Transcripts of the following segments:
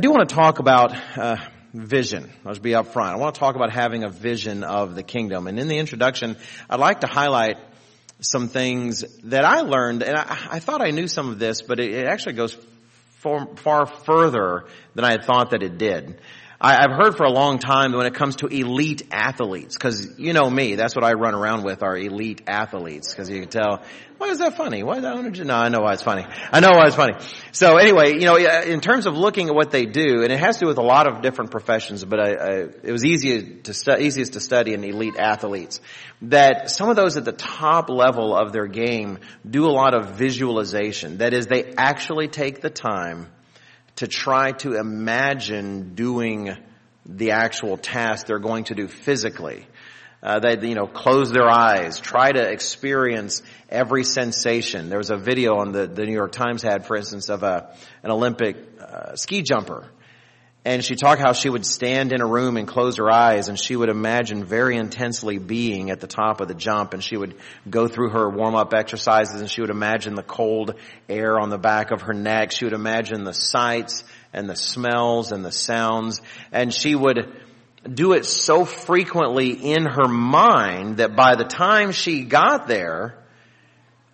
I do want to talk about uh, vision. Let's be upfront. I want to talk about having a vision of the kingdom. And in the introduction, I'd like to highlight some things that I learned, and I, I thought I knew some of this, but it, it actually goes far, far further than I had thought that it did. I, have heard for a long time that when it comes to elite athletes, because you know me, that's what I run around with are elite athletes, because you can tell, why is that funny? Why is that? No, I know why it's funny. I know why it's funny. So anyway, you know, in terms of looking at what they do, and it has to do with a lot of different professions, but I, I, it was easy to stu- easiest to study in elite athletes. That some of those at the top level of their game do a lot of visualization. That is, they actually take the time to try to imagine doing the actual task they're going to do physically. Uh, they, you know, close their eyes, try to experience every sensation. There was a video on the, the New York Times had, for instance, of a, an Olympic uh, ski jumper and she talked how she would stand in a room and close her eyes and she would imagine very intensely being at the top of the jump and she would go through her warm-up exercises and she would imagine the cold air on the back of her neck. She would imagine the sights and the smells and the sounds and she would do it so frequently in her mind that by the time she got there,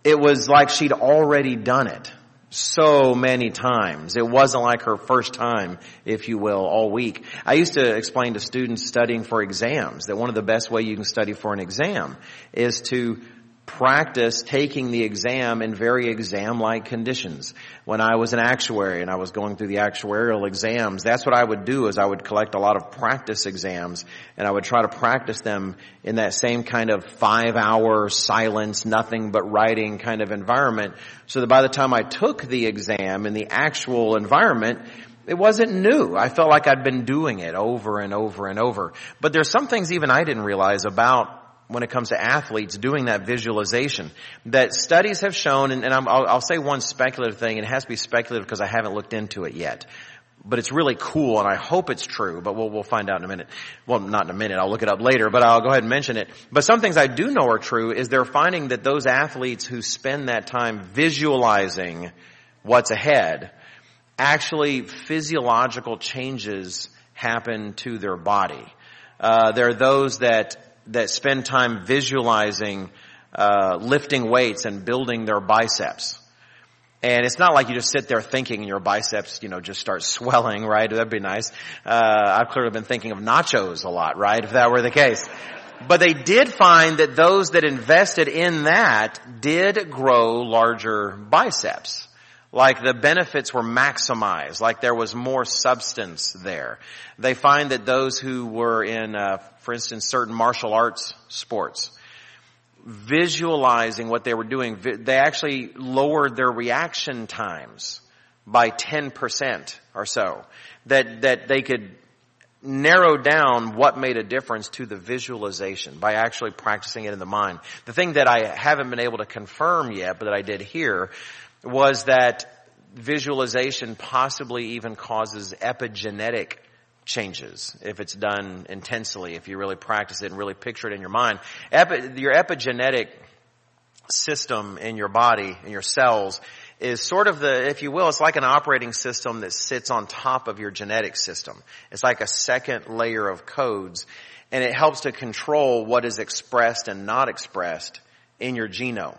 it was like she'd already done it so many times. It wasn't like her first time, if you will, all week. I used to explain to students studying for exams that one of the best way you can study for an exam is to practice taking the exam in very exam-like conditions. When I was an actuary and I was going through the actuarial exams, that's what I would do is I would collect a lot of practice exams and I would try to practice them in that same kind of five hour silence, nothing but writing kind of environment so that by the time I took the exam in the actual environment, it wasn't new. I felt like I'd been doing it over and over and over. But there's some things even I didn't realize about when it comes to athletes doing that visualization. That studies have shown, and, and I'll, I'll say one speculative thing, and it has to be speculative because I haven't looked into it yet. But it's really cool, and I hope it's true, but we'll, we'll find out in a minute. Well, not in a minute, I'll look it up later, but I'll go ahead and mention it. But some things I do know are true is they're finding that those athletes who spend that time visualizing what's ahead, actually physiological changes happen to their body. Uh, there are those that that spend time visualizing uh, lifting weights and building their biceps. And it's not like you just sit there thinking and your biceps, you know, just start swelling, right? That'd be nice. Uh, I've clearly been thinking of nachos a lot, right? If that were the case. But they did find that those that invested in that did grow larger biceps like the benefits were maximized, like there was more substance there. They find that those who were in, uh, for instance, certain martial arts sports, visualizing what they were doing, they actually lowered their reaction times by 10% or so. That, that they could narrow down what made a difference to the visualization by actually practicing it in the mind. The thing that I haven't been able to confirm yet, but that I did hear, was that visualization possibly even causes epigenetic changes if it's done intensely, if you really practice it and really picture it in your mind. Epi, your epigenetic system in your body, in your cells, is sort of the, if you will, it's like an operating system that sits on top of your genetic system. It's like a second layer of codes and it helps to control what is expressed and not expressed in your genome.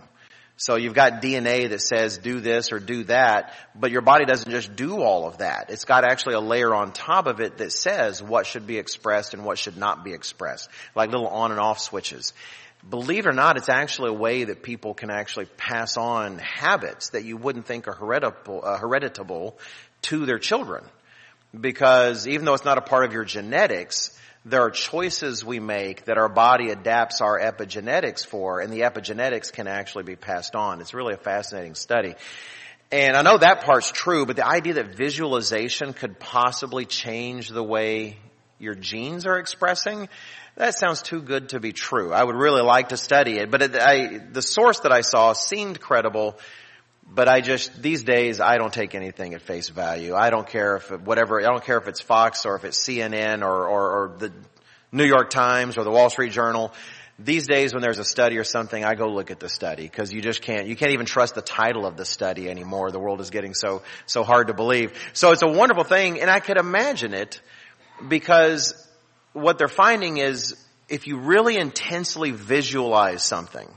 So you've got DNA that says do this or do that, but your body doesn't just do all of that. It's got actually a layer on top of it that says what should be expressed and what should not be expressed, like little on and off switches. Believe it or not, it's actually a way that people can actually pass on habits that you wouldn't think are hereditable, uh, to their children. Because even though it's not a part of your genetics, there are choices we make that our body adapts our epigenetics for, and the epigenetics can actually be passed on. It's really a fascinating study. And I know that part's true, but the idea that visualization could possibly change the way your genes are expressing, that sounds too good to be true. I would really like to study it, but it, I, the source that I saw seemed credible, but I just, these days, I don't take anything at face value. I don't care if, whatever, I don't care if it's Fox or if it's CNN or, or, or the New York Times or the Wall Street Journal. these days when there's a study or something, I go look at the study because you just can't, you can't even trust the title of the study anymore. The world is getting so, so hard to believe. So it's a wonderful thing and I could imagine it because what they're finding is if you really intensely visualize something,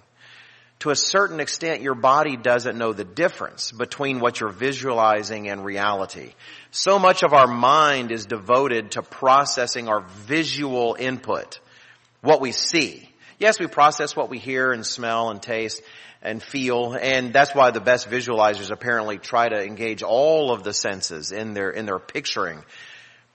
to a certain extent, your body doesn't know the difference between what you're visualizing and reality. So much of our mind is devoted to processing our visual input, what we see. Yes, we process what we hear and smell and taste and feel, and that's why the best visualizers apparently try to engage all of the senses in their, in their picturing.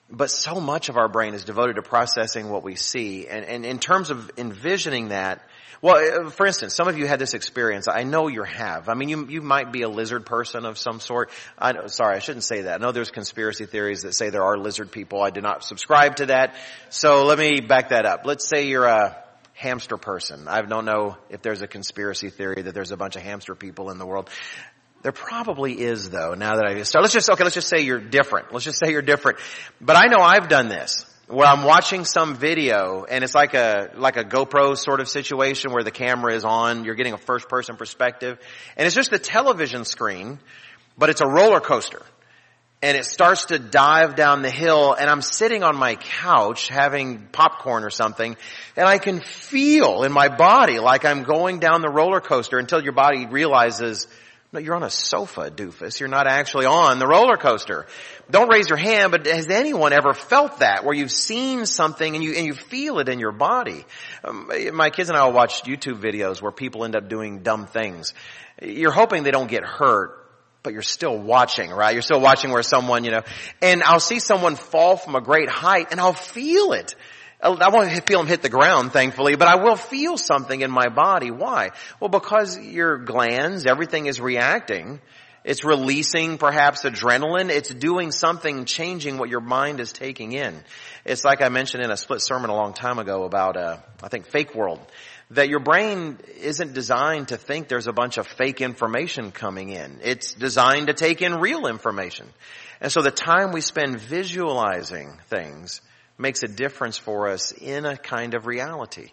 But so much of our brain is devoted to processing what we see, and, and in terms of envisioning that, well, uh, for instance, some of you had this experience. I know you have. I mean, you you might be a lizard person of some sort. I sorry, I shouldn't say that. I know there's conspiracy theories that say there are lizard people. I do not subscribe to that. So let me back that up. Let's say you're a hamster person. I don't know if there's a conspiracy theory that there's a bunch of hamster people in the world. There probably is though, now that I start. Let's just, okay, let's just say you're different. Let's just say you're different. But I know I've done this where I'm watching some video and it's like a, like a GoPro sort of situation where the camera is on, you're getting a first person perspective and it's just a television screen, but it's a roller coaster. And it starts to dive down the hill and I'm sitting on my couch having popcorn or something and I can feel in my body like I'm going down the roller coaster until your body realizes, no, you're on a sofa, doofus. You're not actually on the roller coaster. Don't raise your hand, but has anyone ever felt that where you've seen something and you, and you feel it in your body? Um, my kids and I will watch YouTube videos where people end up doing dumb things. You're hoping they don't get hurt, but you're still watching, right? You're still watching where someone, you know, and I'll see someone fall from a great height and I'll feel it. I won't feel them hit the ground, thankfully, but I will feel something in my body. Why? Well, because your glands, everything is reacting. It's releasing perhaps adrenaline. It's doing something, changing what your mind is taking in. It's like I mentioned in a split sermon a long time ago about, uh, I think, fake world that your brain isn't designed to think there's a bunch of fake information coming in. It's designed to take in real information. And so the time we spend visualizing things makes a difference for us in a kind of reality.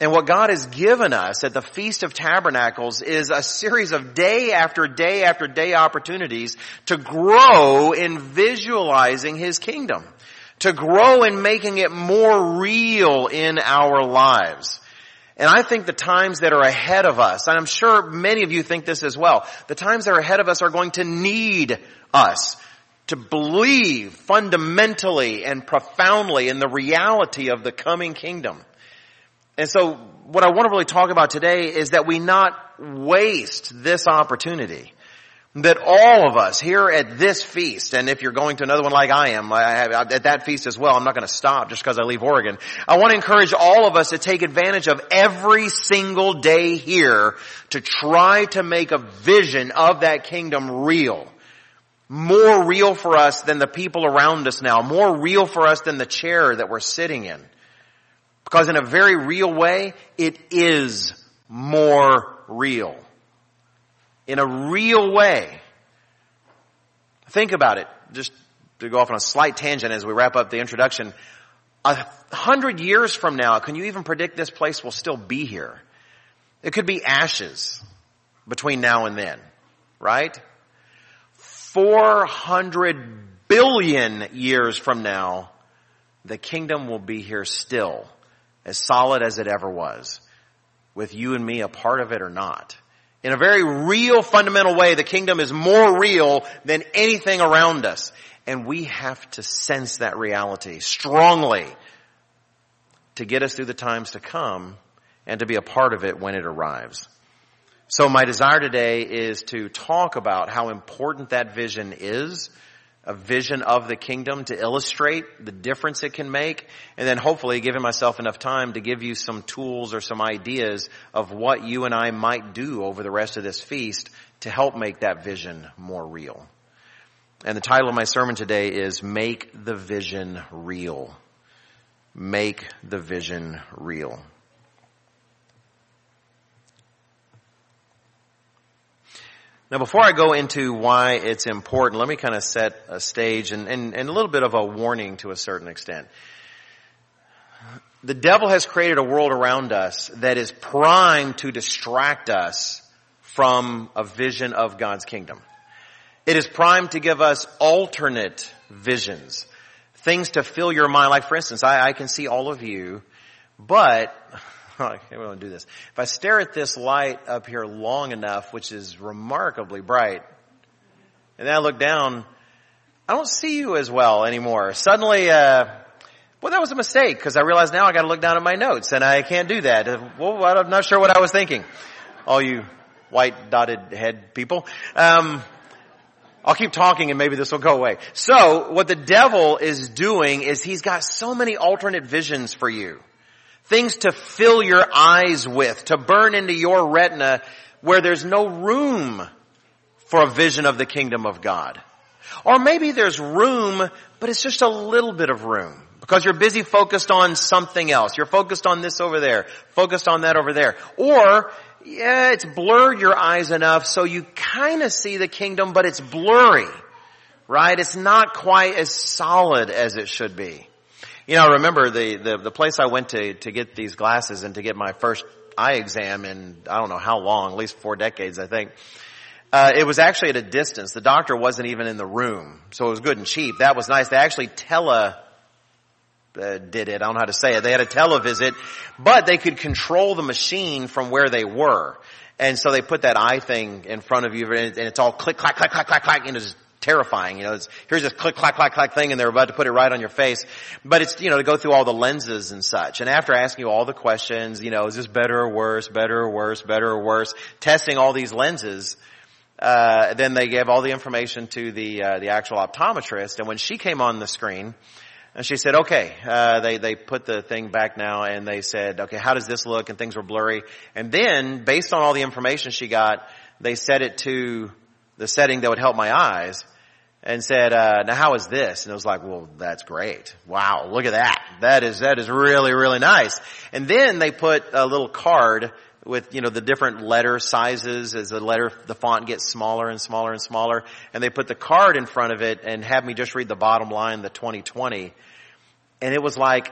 And what God has given us at the Feast of Tabernacles is a series of day after day after day opportunities to grow in visualizing His kingdom. To grow in making it more real in our lives. And I think the times that are ahead of us, and I'm sure many of you think this as well, the times that are ahead of us are going to need us to believe fundamentally and profoundly in the reality of the coming kingdom. And so what I want to really talk about today is that we not waste this opportunity that all of us here at this feast, and if you're going to another one like I am, I at that feast as well, I'm not going to stop just because I leave Oregon. I want to encourage all of us to take advantage of every single day here to try to make a vision of that kingdom real. More real for us than the people around us now. More real for us than the chair that we're sitting in. Because in a very real way, it is more real in a real way. Think about it, just to go off on a slight tangent as we wrap up the introduction. A hundred years from now, can you even predict this place will still be here? It could be ashes between now and then, right? 400 billion years from now, the kingdom will be here still, as solid as it ever was, with you and me a part of it or not. In a very real, fundamental way, the kingdom is more real than anything around us. And we have to sense that reality strongly to get us through the times to come and to be a part of it when it arrives. So my desire today is to talk about how important that vision is a vision of the kingdom to illustrate the difference it can make, and then hopefully giving myself enough time to give you some tools or some ideas of what you and I might do over the rest of this feast to help make that vision more real. And the title of my sermon today is Make the Vision Real. Make the Vision Real. Now before I go into why it's important, let me kind of set a stage and, and, and a little bit of a warning to a certain extent. the devil has created a world around us that is primed to distract us from a vision of God's kingdom. It is primed to give us alternate visions, things to fill your mind. Like for instance, I, I can see all of you, but I don't do this. If I stare at this light up here long enough, which is remarkably bright, and then I look down, I don't see you as well anymore. Suddenly, uh, well, that was a mistake because I realize now I got to look down at my notes, and I can't do that. Well, I'm not sure what I was thinking. All you white dotted head people. Um, I'll keep talking and maybe this will go away. So what the devil is doing is he's got so many alternate visions for you. Things to fill your eyes with, to burn into your retina where there's no room for a vision of the kingdom of God. Or maybe there's room, but it's just a little bit of room because you're busy focused on something else. You're focused on this over there, focused on that over there. Or, yeah, it's blurred your eyes enough so you kind of see the kingdom, but it's blurry. Right? It's not quite as solid as it should be. You know, I remember the, the, the place I went to, to get these glasses and to get my first eye exam in, I don't know how long, at least four decades, I think. Uh, it was actually at a distance. The doctor wasn't even in the room, so it was good and cheap. That was nice. They actually tele uh, did it. I don't know how to say it. They had a televisit, but they could control the machine from where they were. And so they put that eye thing in front of you, and it's all click, clack, clack, clack, clack, clack, and it's terrifying. You know, here's this click, clack, clack, clack thing and they're about to put it right on your face. But it's, you know, to go through all the lenses and such. And after asking you all the questions, you know, is this better or worse, better or worse, better or worse, testing all these lenses, uh, then they gave all the information to the, uh, the actual optometrist. And when she came on the screen, and she said, okay, uh, they, they put the thing back now and they said, okay, how does this look? And things were blurry. And then, based on all the information she got, they set it to the setting that would help my eyes and said, uh, now how is this? And it was like, well, that's great. Wow, look at that. That is, that is really, really nice. And then they put a little card with, you know, the different letter sizes as the letter, the font gets smaller and smaller and smaller. And they put the card in front of it and had me just read the bottom line, the 2020. And it was like,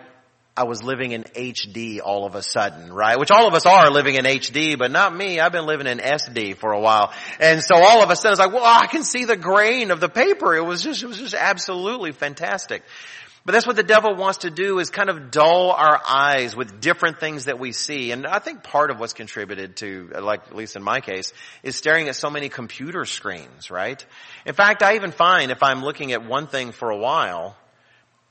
I was living in HD all of a sudden, right? Which all of us are living in HD, but not me. I've been living in SD for a while. And so all of a sudden it's like, well, I can see the grain of the paper. It was just, it was just absolutely fantastic. But that's what the devil wants to do is kind of dull our eyes with different things that we see. And I think part of what's contributed to, like at least in my case, is staring at so many computer screens, right? In fact, I even find if I'm looking at one thing for a while,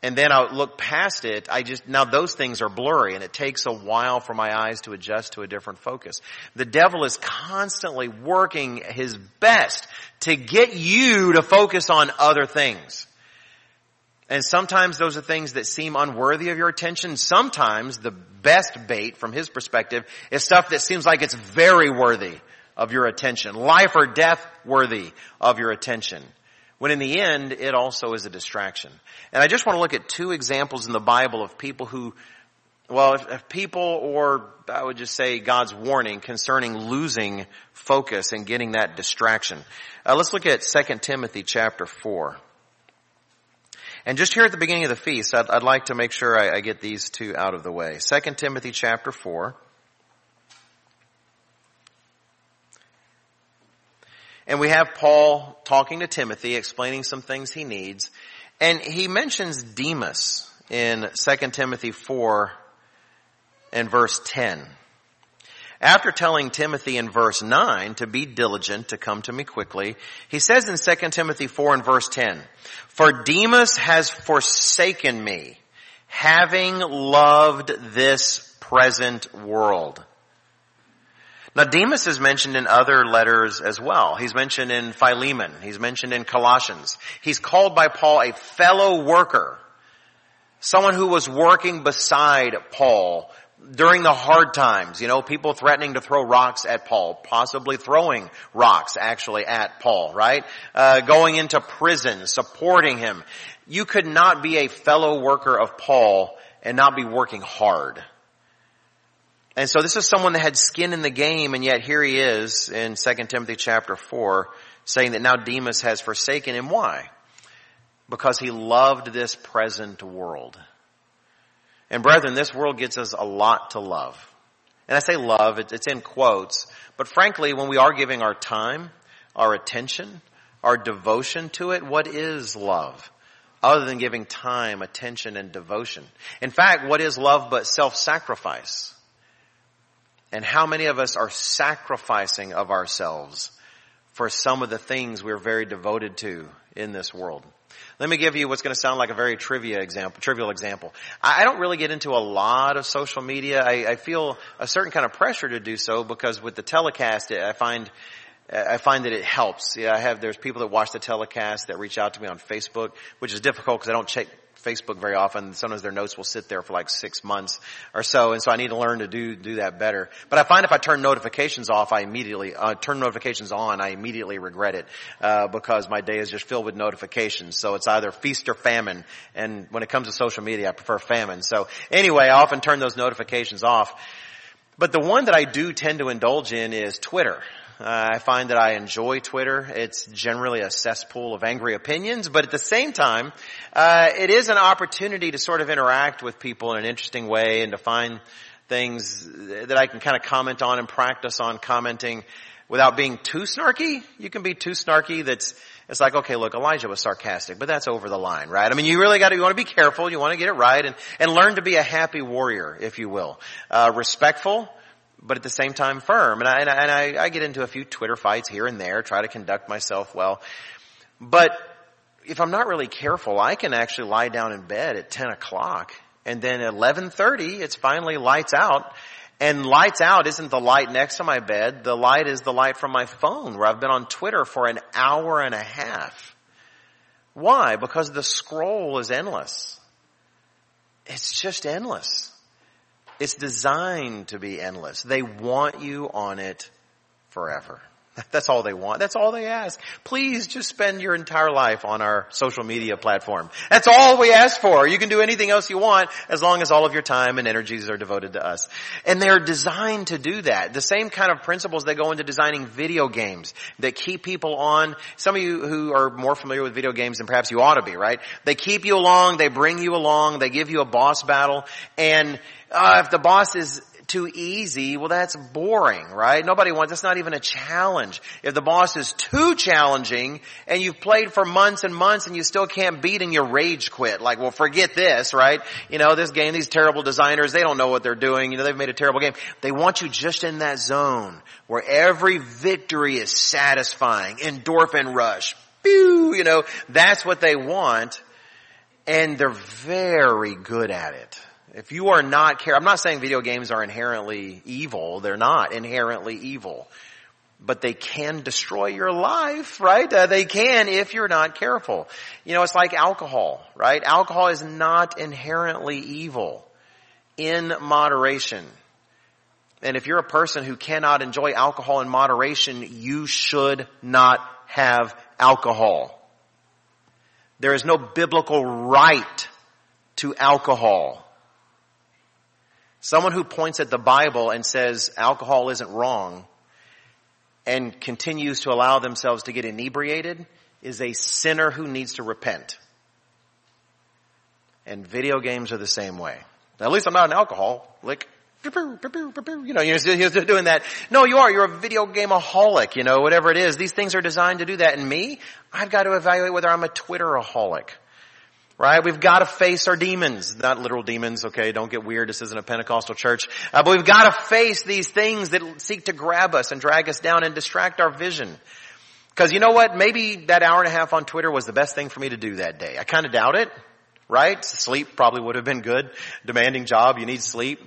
and then I look past it, I just, now those things are blurry and it takes a while for my eyes to adjust to a different focus. The devil is constantly working his best to get you to focus on other things. And sometimes those are things that seem unworthy of your attention. Sometimes the best bait from his perspective is stuff that seems like it's very worthy of your attention. Life or death worthy of your attention. When in the end, it also is a distraction. And I just want to look at two examples in the Bible of people who, well, if, if people or I would just say God's warning concerning losing focus and getting that distraction. Uh, let's look at 2 Timothy chapter 4. And just here at the beginning of the feast, I'd, I'd like to make sure I, I get these two out of the way. 2 Timothy chapter 4. And we have Paul talking to Timothy, explaining some things he needs. And he mentions Demas in 2 Timothy 4 and verse 10. After telling Timothy in verse 9 to be diligent to come to me quickly, he says in 2 Timothy 4 and verse 10, For Demas has forsaken me, having loved this present world now Demas is mentioned in other letters as well. He's mentioned in Philemon. He's mentioned in Colossians. He's called by Paul a fellow worker. Someone who was working beside Paul during the hard times, you know, people threatening to throw rocks at Paul, possibly throwing rocks actually at Paul, right? Uh, going into prison, supporting him. You could not be a fellow worker of Paul and not be working hard. And so this is someone that had skin in the game and yet here he is in 2 Timothy chapter 4 saying that now Demas has forsaken him. Why? Because he loved this present world. And brethren, this world gets us a lot to love. And I say love, it's in quotes, but frankly, when we are giving our time, our attention, our devotion to it, what is love? Other than giving time, attention, and devotion. In fact, what is love but self-sacrifice? And how many of us are sacrificing of ourselves for some of the things we're very devoted to in this world? Let me give you what's going to sound like a very trivia example, trivial example. I don't really get into a lot of social media. I, I feel a certain kind of pressure to do so because with the telecast, I find I find that it helps. Yeah, I have, there's people that watch the telecast that reach out to me on Facebook, which is difficult because I don't check Facebook very often. Sometimes their notes will sit there for like six months or so, and so I need to learn to do do that better. But I find if I turn notifications off, I immediately uh, turn notifications on. I immediately regret it uh, because my day is just filled with notifications. So it's either feast or famine. And when it comes to social media, I prefer famine. So anyway, I often turn those notifications off. But the one that I do tend to indulge in is Twitter. Uh, I find that I enjoy Twitter. It's generally a cesspool of angry opinions, but at the same time, uh, it is an opportunity to sort of interact with people in an interesting way and to find things that I can kind of comment on and practice on commenting without being too snarky. You can be too snarky that's it's like, okay, look, Elijah was sarcastic, but that's over the line, right? I mean, you really gotta, you wanna be careful, you wanna get it right, and, and learn to be a happy warrior, if you will. Uh, respectful, but at the same time firm. And I, and, I, and I, I get into a few Twitter fights here and there, try to conduct myself well. But if I'm not really careful, I can actually lie down in bed at 10 o'clock and then at 11.30, it's finally lights out. And lights out isn't the light next to my bed. The light is the light from my phone where I've been on Twitter for an hour and a half. Why? Because the scroll is endless. It's just endless. It's designed to be endless. They want you on it forever. That's all they want. That's all they ask. Please just spend your entire life on our social media platform. That's all we ask for. You can do anything else you want as long as all of your time and energies are devoted to us. And they're designed to do that. The same kind of principles that go into designing video games that keep people on. Some of you who are more familiar with video games than perhaps you ought to be, right? They keep you along, they bring you along, they give you a boss battle, and uh, if the boss is too easy, well that's boring, right? Nobody wants, that's not even a challenge. If the boss is too challenging and you've played for months and months and you still can't beat and you rage quit, like, well forget this, right? You know, this game, these terrible designers, they don't know what they're doing, you know, they've made a terrible game. They want you just in that zone where every victory is satisfying, endorphin rush, pew, you know, that's what they want and they're very good at it. If you are not care, I'm not saying video games are inherently evil. They're not inherently evil. But they can destroy your life, right? Uh, they can if you're not careful. You know, it's like alcohol, right? Alcohol is not inherently evil in moderation. And if you're a person who cannot enjoy alcohol in moderation, you should not have alcohol. There is no biblical right to alcohol. Someone who points at the Bible and says alcohol isn't wrong and continues to allow themselves to get inebriated is a sinner who needs to repent. And video games are the same way. Now, at least I'm not an alcoholic. You know, you're just doing that. No, you are. You're a video gameaholic, you know, whatever it is. These things are designed to do that. And me, I've got to evaluate whether I'm a Twitteraholic. Right? We've got to face our demons. Not literal demons, okay? Don't get weird. This isn't a Pentecostal church. Uh, but we've got to face these things that seek to grab us and drag us down and distract our vision. Cause you know what? Maybe that hour and a half on Twitter was the best thing for me to do that day. I kinda doubt it. Right? Sleep probably would have been good. Demanding job, you need sleep.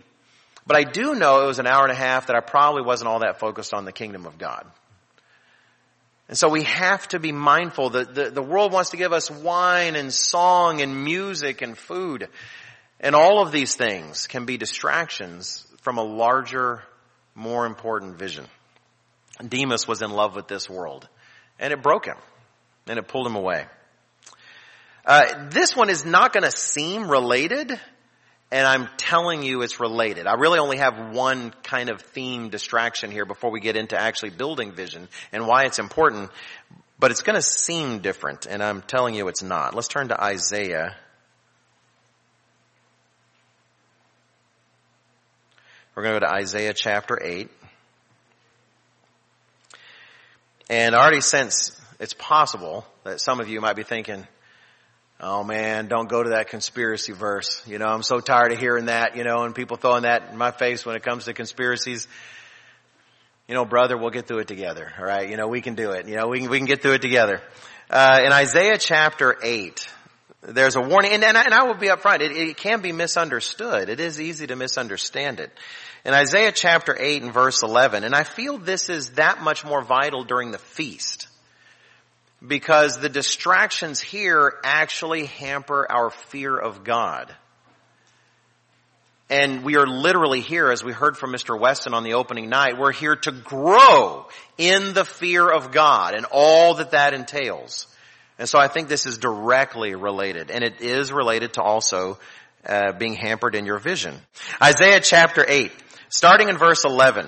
But I do know it was an hour and a half that I probably wasn't all that focused on the kingdom of God. And so we have to be mindful that the, the world wants to give us wine and song and music and food. And all of these things can be distractions from a larger, more important vision. Demas was in love with this world and it broke him and it pulled him away. Uh, this one is not going to seem related and I'm telling you it's related. I really only have one kind of theme distraction here before we get into actually building vision and why it's important, but it's going to seem different and I'm telling you it's not. Let's turn to Isaiah We're going to go to Isaiah chapter 8. And I already sense it's possible that some of you might be thinking, oh man, don't go to that conspiracy verse. You know, I'm so tired of hearing that, you know, and people throwing that in my face when it comes to conspiracies. You know, brother, we'll get through it together. All right. You know, we can do it. You know, we can, we can get through it together. Uh, in Isaiah chapter 8, there's a warning, and, and, I, and I will be upfront, it, it can be misunderstood. It is easy to misunderstand it. In Isaiah chapter 8 and verse 11, and I feel this is that much more vital during the feast, because the distractions here actually hamper our fear of God. And we are literally here, as we heard from Mr. Weston on the opening night, we're here to grow in the fear of God and all that that entails. And so I think this is directly related, and it is related to also uh, being hampered in your vision. Isaiah chapter 8, starting in verse 11.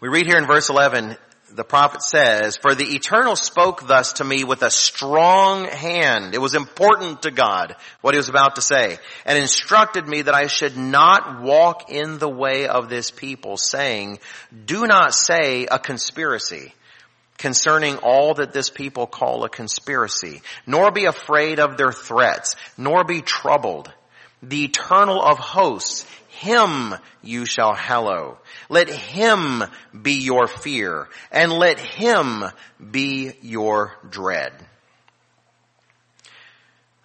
We read here in verse 11, the prophet says, For the eternal spoke thus to me with a strong hand. It was important to God what he was about to say, and instructed me that I should not walk in the way of this people, saying, Do not say a conspiracy concerning all that this people call a conspiracy, nor be afraid of their threats, nor be troubled. The eternal of hosts, him you shall hallow. Let him be your fear, and let him be your dread.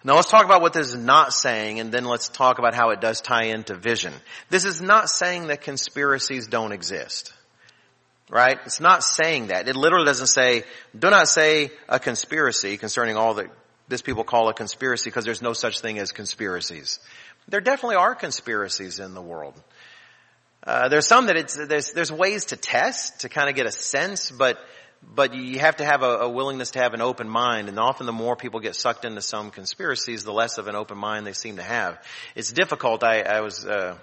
Now let's talk about what this is not saying, and then let's talk about how it does tie into vision. This is not saying that conspiracies don't exist. Right? It's not saying that. It literally doesn't say, do not say a conspiracy concerning all that this people call a conspiracy because there's no such thing as conspiracies. There definitely are conspiracies in the world. Uh, there's some that it's, there's, there's ways to test to kind of get a sense, but, but you have to have a, a, willingness to have an open mind, and often the more people get sucked into some conspiracies, the less of an open mind they seem to have. It's difficult. I, I was, uh,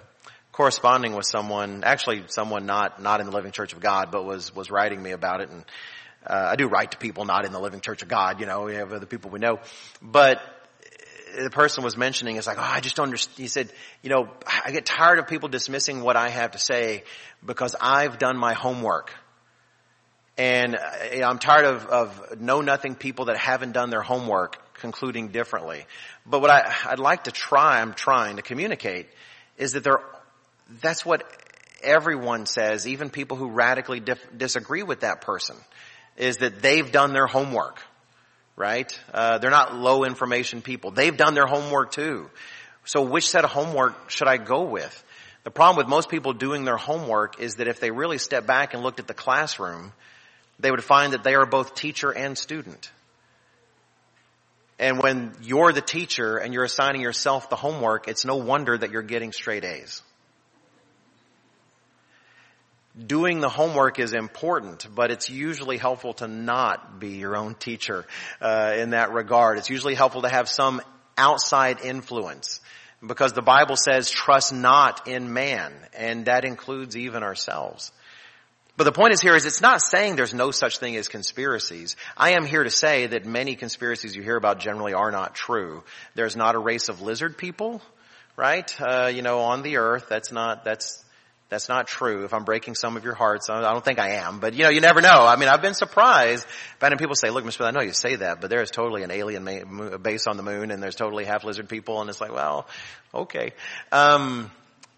corresponding with someone, actually someone not, not in the Living Church of God, but was, was writing me about it. And, uh, I do write to people not in the Living Church of God, you know, we have other people we know. But the person was mentioning is like, oh, I just don't understand. He said, you know, I get tired of people dismissing what I have to say because I've done my homework. And uh, I'm tired of, of know nothing people that haven't done their homework concluding differently. But what I, I'd like to try, I'm trying to communicate, is that there that's what everyone says, even people who radically dif- disagree with that person, is that they've done their homework, right? Uh, they're not low information people. They've done their homework too. So which set of homework should I go with? The problem with most people doing their homework is that if they really step back and looked at the classroom, they would find that they are both teacher and student. And when you're the teacher and you're assigning yourself the homework, it's no wonder that you're getting straight A's doing the homework is important, but it's usually helpful to not be your own teacher uh, in that regard. It's usually helpful to have some outside influence because the Bible says trust not in man, and that includes even ourselves. But the point is here is it's not saying there's no such thing as conspiracies. I am here to say that many conspiracies you hear about generally are not true. There's not a race of lizard people, right? Uh, you know, on the earth. That's not, that's, that's not true. If I'm breaking some of your hearts, I don't think I am, but you know, you never know. I mean, I've been surprised. But people say, look, Mr. I know you say that, but there is totally an alien base on the moon and there's totally half lizard people and it's like, well, okay. Um,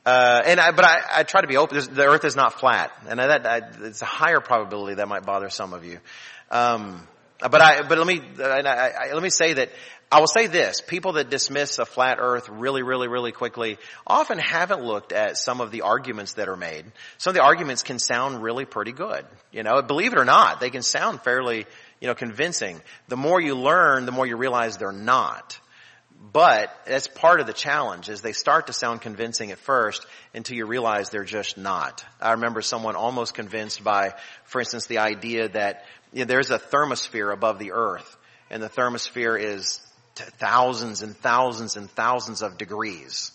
uh, and I, but I, I, try to be open. The earth is not flat. And that, I, it's a higher probability that might bother some of you. Um, but I, but let me, let me say that I will say this, people that dismiss a flat earth really, really, really quickly often haven't looked at some of the arguments that are made. Some of the arguments can sound really pretty good. You know, believe it or not, they can sound fairly, you know, convincing. The more you learn, the more you realize they're not. But that's part of the challenge is they start to sound convincing at first until you realize they're just not. I remember someone almost convinced by, for instance, the idea that you know, there's a thermosphere above the earth and the thermosphere is thousands and thousands and thousands of degrees.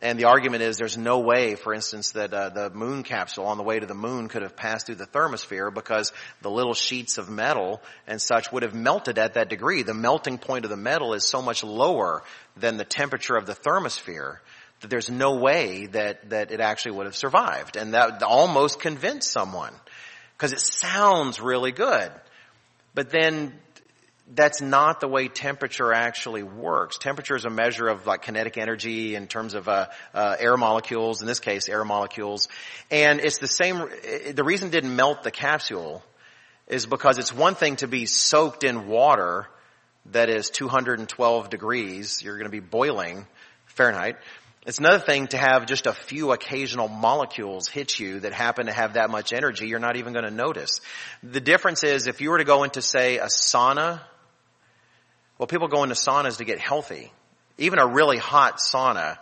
And the argument is there's no way, for instance, that uh, the moon capsule on the way to the moon could have passed through the thermosphere because the little sheets of metal and such would have melted at that degree. The melting point of the metal is so much lower than the temperature of the thermosphere that there's no way that, that it actually would have survived. And that almost convinced someone because it sounds really good. But then that's not the way temperature actually works. Temperature is a measure of like kinetic energy in terms of uh, uh, air molecules. In this case, air molecules, and it's the same. The reason it didn't melt the capsule is because it's one thing to be soaked in water that is 212 degrees. You're going to be boiling Fahrenheit. It's another thing to have just a few occasional molecules hit you that happen to have that much energy. You're not even going to notice. The difference is if you were to go into say a sauna well, people go into saunas to get healthy. Even a really hot sauna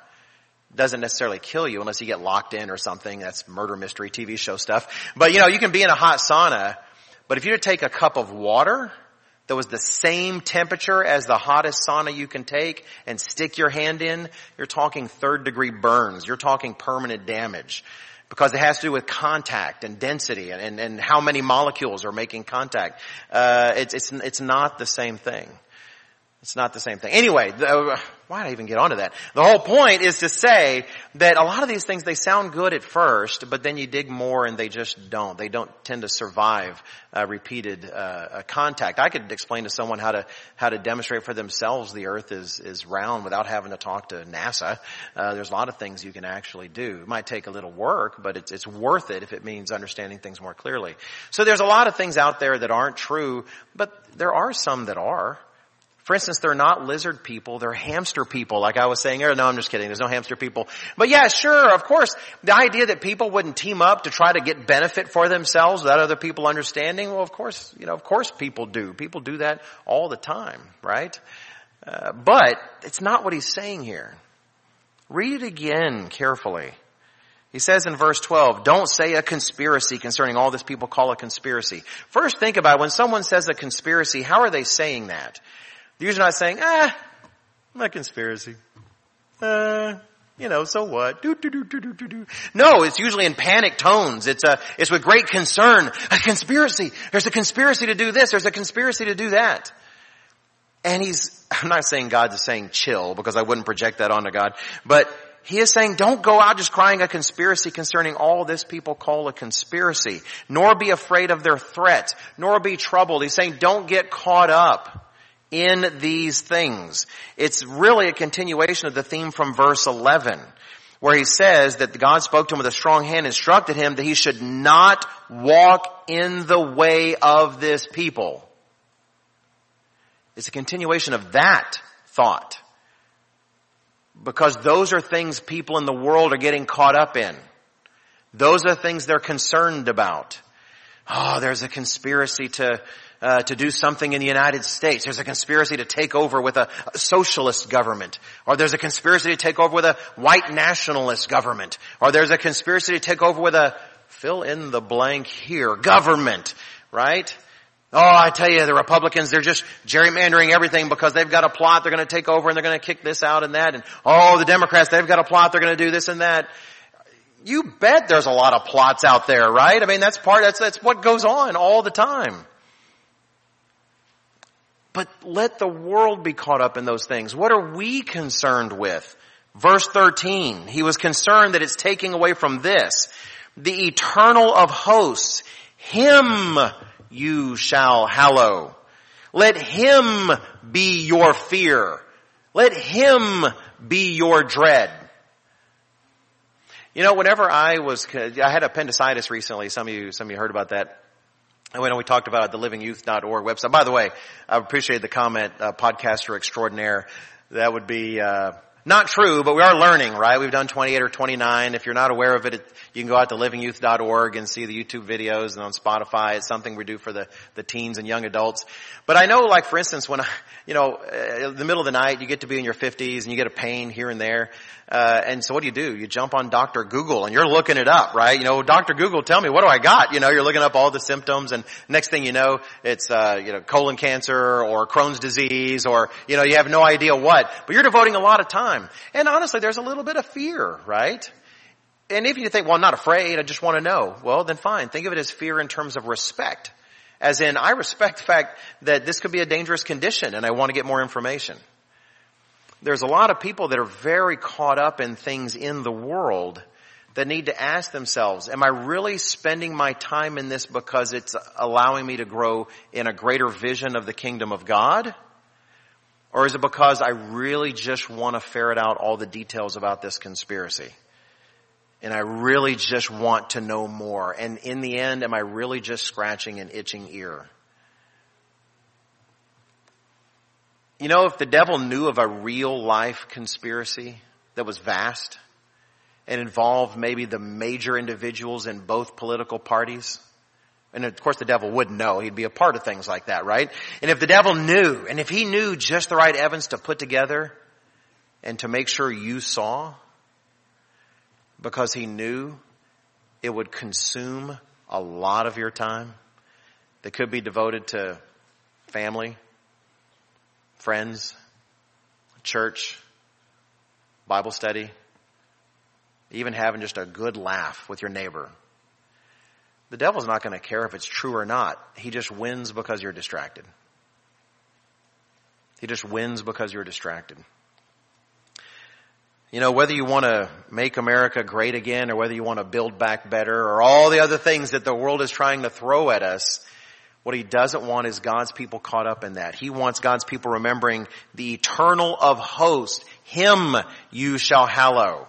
doesn't necessarily kill you unless you get locked in or something. That's murder mystery TV show stuff. But you know, you can be in a hot sauna, but if you were to take a cup of water that was the same temperature as the hottest sauna you can take and stick your hand in, you're talking third degree burns. You're talking permanent damage because it has to do with contact and density and, and, and how many molecules are making contact. Uh, it's, it's, it's not the same thing. It's not the same thing. Anyway, the, why did I even get onto that? The whole point is to say that a lot of these things, they sound good at first, but then you dig more and they just don't. They don't tend to survive uh, repeated uh, contact. I could explain to someone how to how to demonstrate for themselves the Earth is is round without having to talk to NASA. Uh, there's a lot of things you can actually do. It might take a little work, but it's it's worth it if it means understanding things more clearly. So there's a lot of things out there that aren't true, but there are some that are. For instance, they're not lizard people, they're hamster people, like I was saying earlier. No, I'm just kidding. There's no hamster people. But yeah, sure, of course, the idea that people wouldn't team up to try to get benefit for themselves without other people understanding, well, of course, you know, of course people do. People do that all the time, right? Uh, but it's not what he's saying here. Read it again carefully. He says in verse 12, don't say a conspiracy concerning all this people call a conspiracy. First think about it. when someone says a conspiracy, how are they saying that? They're not saying, ah, a conspiracy. Uh, you know, so what? Do, do, do, do, do, do. No, it's usually in panic tones. It's a, it's with great concern. A conspiracy. There's a conspiracy to do this. There's a conspiracy to do that. And he's, I'm not saying God's saying chill because I wouldn't project that onto God, but he is saying don't go out just crying a conspiracy concerning all this people call a conspiracy, nor be afraid of their threat, nor be troubled. He's saying don't get caught up in these things. It's really a continuation of the theme from verse 11 where he says that God spoke to him with a strong hand, instructed him that he should not walk in the way of this people. It's a continuation of that thought. Because those are things people in the world are getting caught up in. Those are things they're concerned about. Oh, there's a conspiracy to, uh, to do something in the United States. There's a conspiracy to take over with a, socialist government, or there's a conspiracy to take over with a white nationalist government, or there's a conspiracy to take over with a fill in the blank here government, right? Oh, I tell you, the Republicans, they're just gerrymandering everything because they've got a plot, they're going to take over and they're going to kick this out and that. And oh, the Democrats, they've got a plot, they're going to do this and that. You bet there's a lot of plots out there, right? I mean, that's part, that's, that's what goes on all the time. But let the world be caught up in those things. What are we concerned with? Verse 13, he was concerned that it's taking away from this. The eternal of hosts, him you shall hallow. Let him be your fear. Let him be your dread. You know, whenever I was, I had appendicitis recently. Some of you, some of you heard about that. And when we talked about the livingyouth.org website, by the way, I appreciate the comment, uh, podcaster extraordinaire. That would be, uh, not true, but we are learning, right? We've done 28 or 29. If you're not aware of it, it you can go out to livingyouth.org and see the YouTube videos and on Spotify. It's something we do for the, the teens and young adults. But I know, like, for instance, when I, you know, uh, in the middle of the night, you get to be in your 50s and you get a pain here and there. Uh, and so what do you do? You jump on Dr. Google and you're looking it up, right? You know, Dr. Google, tell me, what do I got? You know, you're looking up all the symptoms and next thing you know, it's, uh, you know, colon cancer or Crohn's disease or, you know, you have no idea what, but you're devoting a lot of time. And honestly, there's a little bit of fear, right? And if you think, well, I'm not afraid, I just want to know, well, then fine. Think of it as fear in terms of respect. As in, I respect the fact that this could be a dangerous condition and I want to get more information. There's a lot of people that are very caught up in things in the world that need to ask themselves, am I really spending my time in this because it's allowing me to grow in a greater vision of the kingdom of God? Or is it because I really just want to ferret out all the details about this conspiracy? And I really just want to know more. And in the end, am I really just scratching an itching ear? You know, if the devil knew of a real life conspiracy that was vast and involved maybe the major individuals in both political parties, and of course the devil wouldn't know. He'd be a part of things like that, right? And if the devil knew, and if he knew just the right evidence to put together and to make sure you saw, because he knew it would consume a lot of your time that could be devoted to family, friends, church, Bible study, even having just a good laugh with your neighbor. The devil's not going to care if it's true or not. He just wins because you're distracted. He just wins because you're distracted. You know, whether you want to make America great again or whether you want to build back better or all the other things that the world is trying to throw at us, what he doesn't want is God's people caught up in that. He wants God's people remembering the eternal of hosts. Him you shall hallow.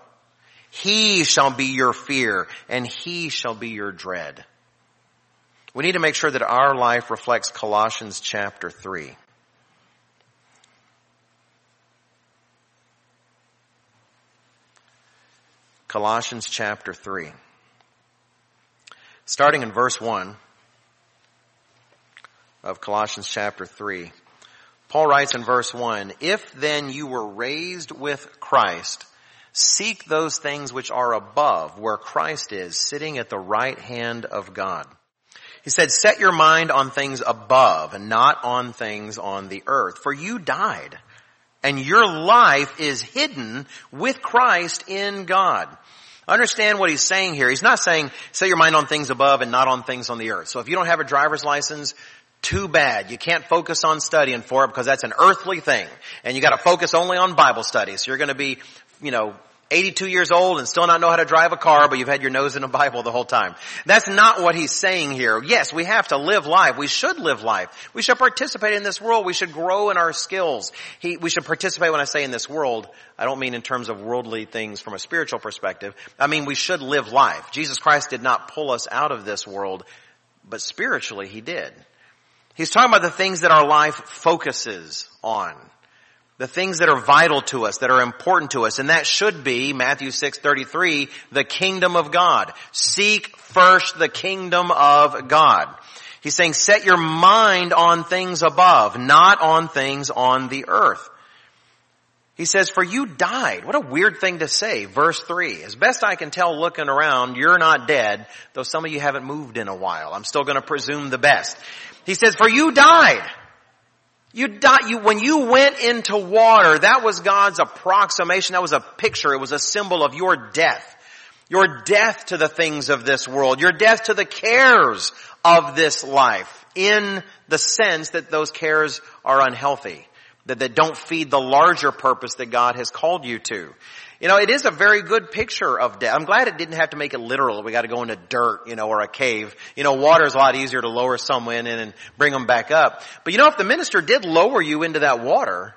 He shall be your fear and he shall be your dread. We need to make sure that our life reflects Colossians chapter 3. Colossians chapter 3. Starting in verse 1 of Colossians chapter 3. Paul writes in verse 1, If then you were raised with Christ, seek those things which are above, where Christ is, sitting at the right hand of God. He said, set your mind on things above and not on things on the earth, for you died and your life is hidden with Christ in God. Understand what he's saying here. He's not saying set your mind on things above and not on things on the earth. So if you don't have a driver's license, too bad. You can't focus on studying for it because that's an earthly thing. And you gotta focus only on Bible studies. You're gonna be, you know, 82 years old and still not know how to drive a car, but you've had your nose in a Bible the whole time. That's not what he's saying here. Yes, we have to live life. We should live life. We should participate in this world. We should grow in our skills. He, we should participate when I say in this world. I don't mean in terms of worldly things from a spiritual perspective. I mean we should live life. Jesus Christ did not pull us out of this world, but spiritually he did. He's talking about the things that our life focuses on. The things that are vital to us, that are important to us, and that should be, Matthew 6:33, the kingdom of God. Seek first the kingdom of God. He's saying set your mind on things above, not on things on the earth. He says, for you died. What a weird thing to say. Verse 3. As best I can tell looking around, you're not dead, though some of you haven't moved in a while. I'm still gonna presume the best. He says, for you died. You died, you, when you went into water, that was God's approximation, that was a picture, it was a symbol of your death. Your death to the things of this world, your death to the cares of this life, in the sense that those cares are unhealthy, that, that don't feed the larger purpose that God has called you to. You know, it is a very good picture of death. I'm glad it didn't have to make it literal. We got to go into dirt, you know, or a cave. You know, water is a lot easier to lower someone in and bring them back up. But you know, if the minister did lower you into that water,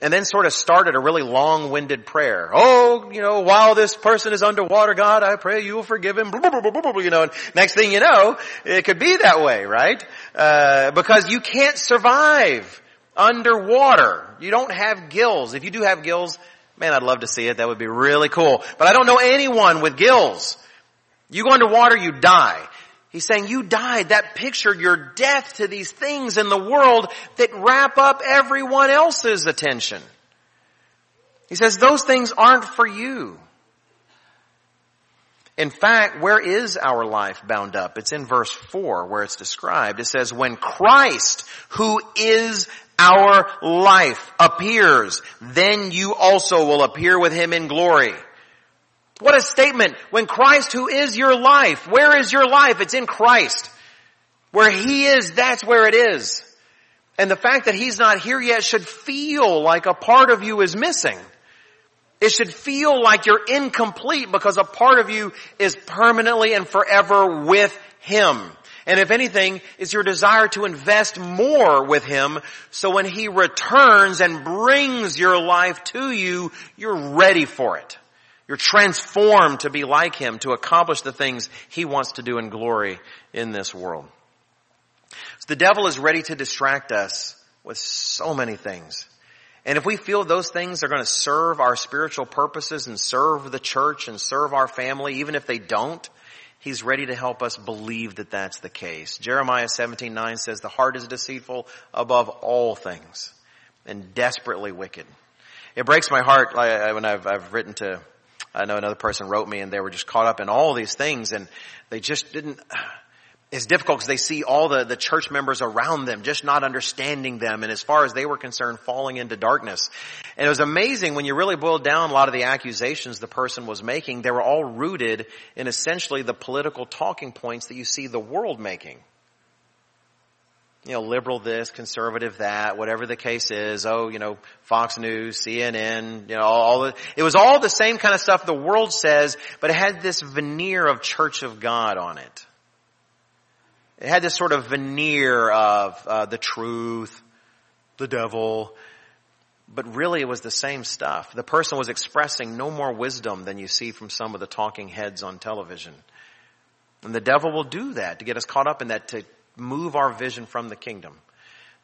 and then sort of started a really long-winded prayer. Oh, you know, while this person is underwater, God, I pray you will forgive him. You know, and next thing you know, it could be that way, right? Uh, because you can't survive underwater. You don't have gills. If you do have gills, Man, I'd love to see it. That would be really cool. But I don't know anyone with gills. You go underwater, you die. He's saying you died. That picture your death to these things in the world that wrap up everyone else's attention. He says those things aren't for you. In fact, where is our life bound up? It's in verse 4 where it's described. It says, when Christ, who is our life appears, then you also will appear with him in glory. What a statement. When Christ who is your life, where is your life? It's in Christ. Where he is, that's where it is. And the fact that he's not here yet should feel like a part of you is missing. It should feel like you're incomplete because a part of you is permanently and forever with him. And if anything, is your desire to invest more with Him so when He returns and brings your life to you, you're ready for it. You're transformed to be like Him, to accomplish the things He wants to do in glory in this world. So the devil is ready to distract us with so many things. And if we feel those things are going to serve our spiritual purposes and serve the church and serve our family, even if they don't, He's ready to help us believe that that's the case. Jeremiah 17:9 says the heart is deceitful above all things and desperately wicked. It breaks my heart when I've, I've written to, I know another person wrote me and they were just caught up in all these things and they just didn't, it's difficult because they see all the, the church members around them just not understanding them and as far as they were concerned falling into darkness. And it was amazing when you really boiled down a lot of the accusations the person was making, they were all rooted in essentially the political talking points that you see the world making. You know, liberal this, conservative that, whatever the case is. Oh, you know, Fox News, CNN, you know, all the, it was all the same kind of stuff the world says, but it had this veneer of Church of God on it. It had this sort of veneer of uh, the truth, the devil, but really it was the same stuff. The person was expressing no more wisdom than you see from some of the talking heads on television. And the devil will do that to get us caught up in that, to move our vision from the kingdom.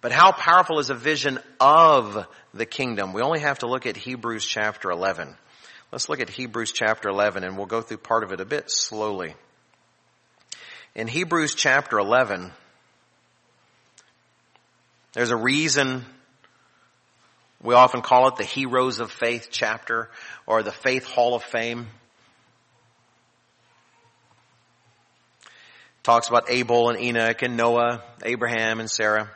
But how powerful is a vision of the kingdom? We only have to look at Hebrews chapter 11. Let's look at Hebrews chapter 11 and we'll go through part of it a bit slowly. In Hebrews chapter 11, there's a reason we often call it the Heroes of Faith chapter or the Faith Hall of Fame. Talks about Abel and Enoch and Noah, Abraham and Sarah.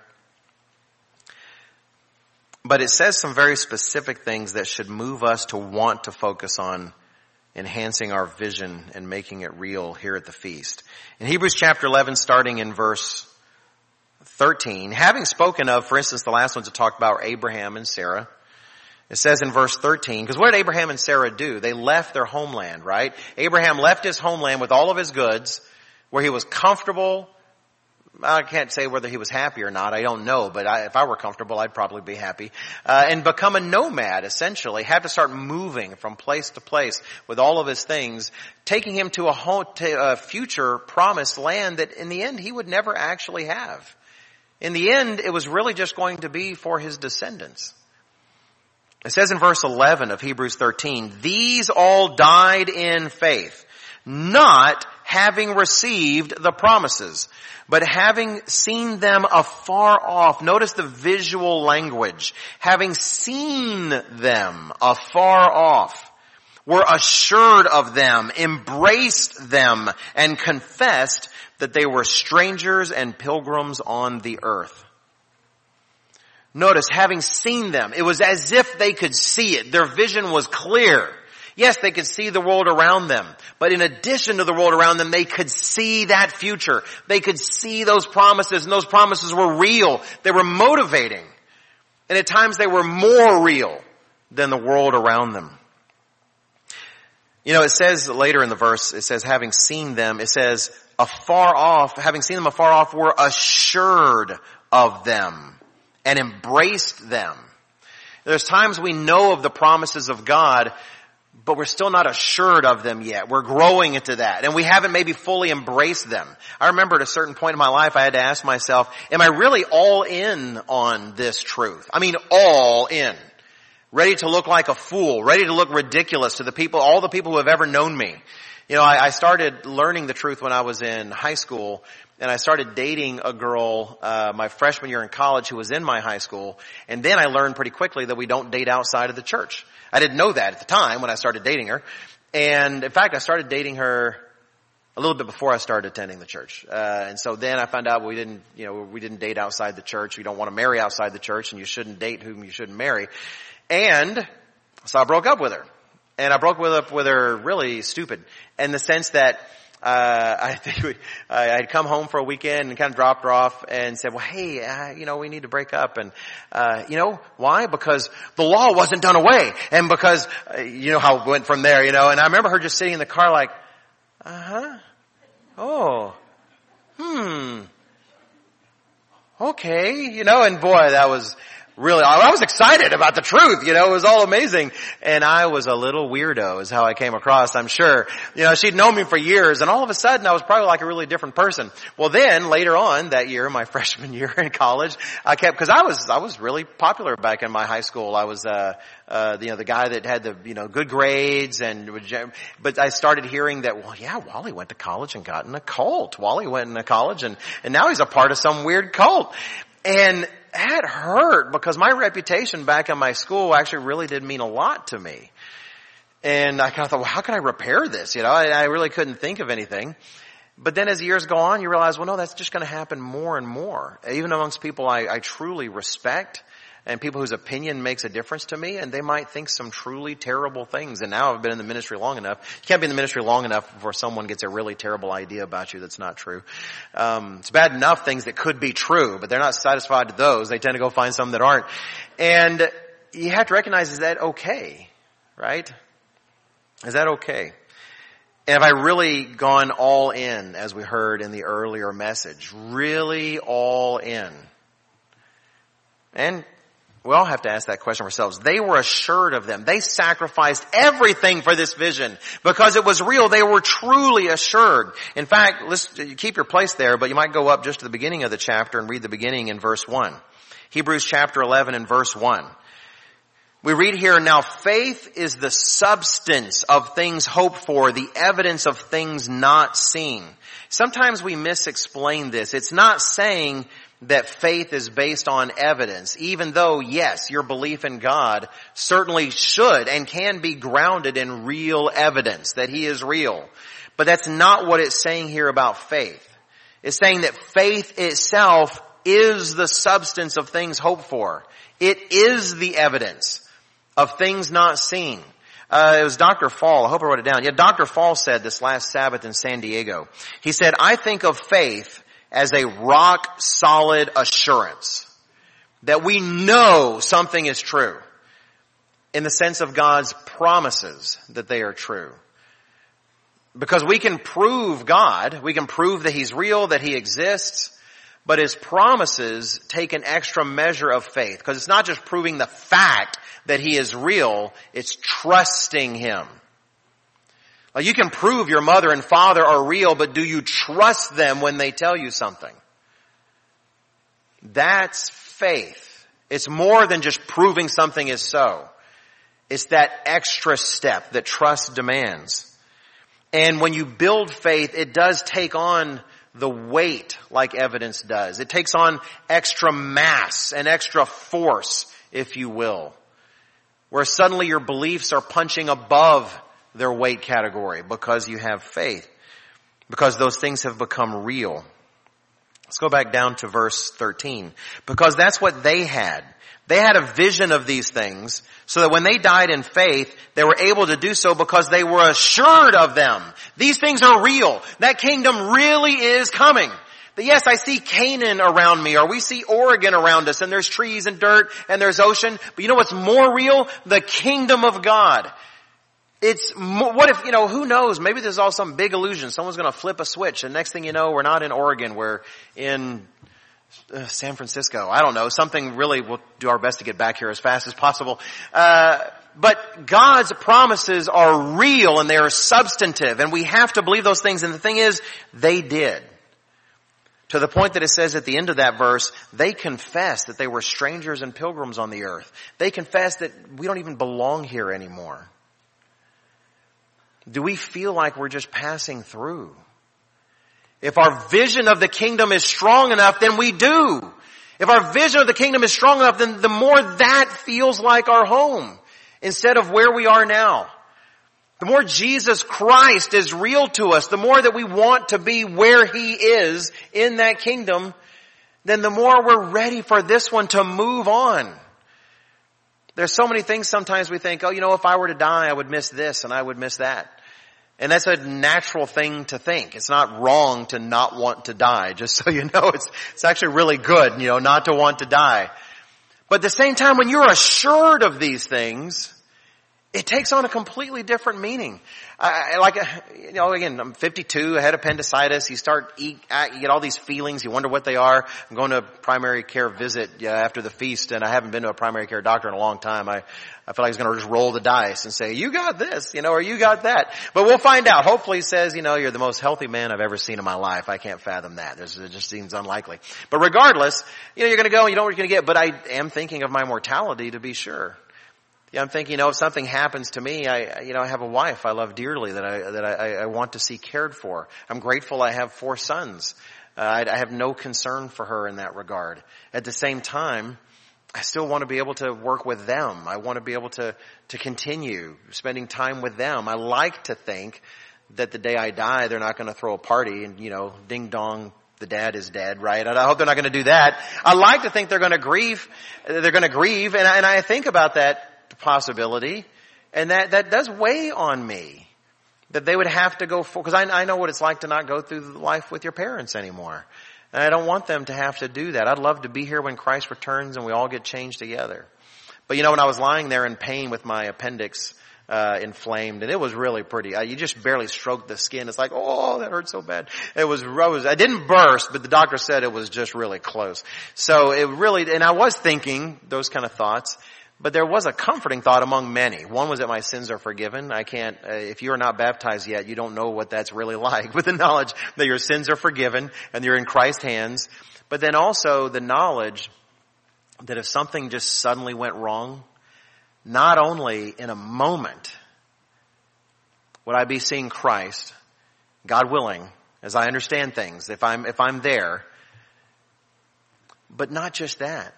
But it says some very specific things that should move us to want to focus on enhancing our vision and making it real here at the feast. In Hebrews chapter 11, starting in verse 13, having spoken of, for instance, the last ones that talked about Abraham and Sarah, it says in verse 13, because what did Abraham and Sarah do? They left their homeland, right? Abraham left his homeland with all of his goods, where he was comfortable, I can't say whether he was happy or not. I don't know, but I, if I were comfortable, I'd probably be happy. Uh, and become a nomad, essentially. Have to start moving from place to place with all of his things, taking him to a, home, to a future promised land that in the end he would never actually have. In the end, it was really just going to be for his descendants. It says in verse 11 of Hebrews 13, these all died in faith, not having received the promises, but having seen them afar off. Notice the visual language. Having seen them afar off, were assured of them, embraced them, and confessed that they were strangers and pilgrims on the earth. Notice, having seen them, it was as if they could see it. Their vision was clear. Yes, they could see the world around them, but in addition to the world around them, they could see that future. They could see those promises and those promises were real. They were motivating. And at times they were more real than the world around them. You know, it says later in the verse, it says having seen them, it says afar off, having seen them afar off, were assured of them and embraced them. There's times we know of the promises of God, but we're still not assured of them yet. We're growing into that and we haven't maybe fully embraced them. I remember at a certain point in my life I had to ask myself, am I really all in on this truth? I mean all in. Ready to look like a fool, ready to look ridiculous to the people, all the people who have ever known me. You know, I, I started learning the truth when I was in high school and I started dating a girl uh, my freshman year in college who was in my high school, and then I learned pretty quickly that we don't date outside of the church. I didn't know that at the time when I started dating her, and in fact, I started dating her a little bit before I started attending the church, uh, and so then I found out we didn't, you know, we didn't date outside the church. We don't want to marry outside the church, and you shouldn't date whom you shouldn't marry, and so I broke up with her, and I broke up with her really stupid in the sense that uh, I think we, I had come home for a weekend and kind of dropped her off and said, well, hey, uh, you know, we need to break up. And, uh, you know, why? Because the law wasn't done away. And because, uh, you know how it went from there, you know, and I remember her just sitting in the car like, uh-huh. Oh. Hmm. Okay. You know, and boy, that was, really, I was excited about the truth, you know, it was all amazing. And I was a little weirdo is how I came across, I'm sure. You know, she'd known me for years and all of a sudden I was probably like a really different person. Well then, later on that year, my freshman year in college, I kept, cause I was, I was really popular back in my high school. I was, uh, uh, you know, the guy that had the, you know, good grades and, but I started hearing that, well, yeah, Wally went to college and got in a cult. Wally went in a college and, and now he's a part of some weird cult. And that hurt because my reputation back in my school actually really did mean a lot to me. And I kind of thought, well, how can I repair this? You know, I, I really couldn't think of anything. But then as years go on, you realize, well, no, that's just going to happen more and more. Even amongst people I, I truly respect and people whose opinion makes a difference to me and they might think some truly terrible things. And now I've been in the ministry long enough. You can't be in the ministry long enough before someone gets a really terrible idea about you that's not true. Um, it's bad enough things that could be true, but they're not satisfied with those. They tend to go find some that aren't. And you have to recognize, is that okay? Right? Is that okay? And have I really gone all in, as we heard in the earlier message? Really all in? And we all have to ask that question ourselves. They were assured of them. They sacrificed everything for this vision because it was real. They were truly assured. In fact, let's keep your place there, but you might go up just to the beginning of the chapter and read the beginning in verse 1. Hebrews chapter 11 and verse 1. We read here, now faith is the substance of things hoped for, the evidence of things not seen. Sometimes we misexplain this. It's not saying that faith is based on evidence, even though, yes, your belief in God certainly should and can be grounded in real evidence that He is real. But that's not what it's saying here about faith. It's saying that faith itself is the substance of things hoped for. It is the evidence of things not seen. Uh, it was Dr. Fall. I hope I wrote it down. Yeah, Dr. Fall said this last Sabbath in San Diego. He said, I think of faith as a rock solid assurance that we know something is true in the sense of God's promises that they are true. Because we can prove God, we can prove that He's real, that He exists, but His promises take an extra measure of faith. Because it's not just proving the fact that He is real, it's trusting Him. Uh, you can prove your mother and father are real, but do you trust them when they tell you something? That's faith. It's more than just proving something is so. It's that extra step that trust demands. And when you build faith, it does take on the weight like evidence does. It takes on extra mass and extra force, if you will. Where suddenly your beliefs are punching above their weight category because you have faith. Because those things have become real. Let's go back down to verse 13. Because that's what they had. They had a vision of these things so that when they died in faith, they were able to do so because they were assured of them. These things are real. That kingdom really is coming. That yes, I see Canaan around me or we see Oregon around us and there's trees and dirt and there's ocean. But you know what's more real? The kingdom of God. It's, what if, you know, who knows? Maybe there's all some big illusion. Someone's gonna flip a switch and next thing you know, we're not in Oregon, we're in uh, San Francisco. I don't know. Something really, we'll do our best to get back here as fast as possible. Uh, but God's promises are real and they are substantive and we have to believe those things and the thing is, they did. To the point that it says at the end of that verse, they confessed that they were strangers and pilgrims on the earth. They confessed that we don't even belong here anymore. Do we feel like we're just passing through? If our vision of the kingdom is strong enough, then we do. If our vision of the kingdom is strong enough, then the more that feels like our home instead of where we are now. The more Jesus Christ is real to us, the more that we want to be where He is in that kingdom, then the more we're ready for this one to move on. There's so many things sometimes we think, oh, you know, if I were to die, I would miss this and I would miss that. And that's a natural thing to think. It's not wrong to not want to die, just so you know. It's, it's actually really good, you know, not to want to die. But at the same time, when you're assured of these things, it takes on a completely different meaning. I, like, you know, again, I'm 52, I had appendicitis. You start you get all these feelings. You wonder what they are. I'm going to a primary care visit after the feast, and I haven't been to a primary care doctor in a long time. I, I feel like he's going to just roll the dice and say, "You got this," you know, or "You got that." But we'll find out. Hopefully, he says, "You know, you're the most healthy man I've ever seen in my life." I can't fathom that. It just seems unlikely. But regardless, you know, you're going to go and you know what you're going to get. But I am thinking of my mortality to be sure I'm thinking, you know, if something happens to me, I, you know, I have a wife I love dearly that I, that I, I want to see cared for. I'm grateful I have four sons. Uh, I, I have no concern for her in that regard. At the same time, I still want to be able to work with them. I want to be able to, to continue spending time with them. I like to think that the day I die, they're not going to throw a party and, you know, ding dong, the dad is dead, right? I hope they're not going to do that. I like to think they're going to grieve, they're going to grieve, and I, and I think about that possibility. And that, that does weigh on me. That they would have to go for, because I, I know what it's like to not go through life with your parents anymore. And I don't want them to have to do that. I'd love to be here when Christ returns and we all get changed together. But you know, when I was lying there in pain with my appendix, uh, inflamed, and it was really pretty. I, you just barely stroked the skin. It's like, oh, that hurt so bad. It was, was, I didn't burst, but the doctor said it was just really close. So it really, and I was thinking those kind of thoughts, but there was a comforting thought among many. One was that my sins are forgiven. I can't, uh, if you are not baptized yet, you don't know what that's really like. With the knowledge that your sins are forgiven and you're in Christ's hands. But then also the knowledge that if something just suddenly went wrong, not only in a moment would I be seeing Christ, God willing, as I understand things, if I'm, if I'm there, but not just that.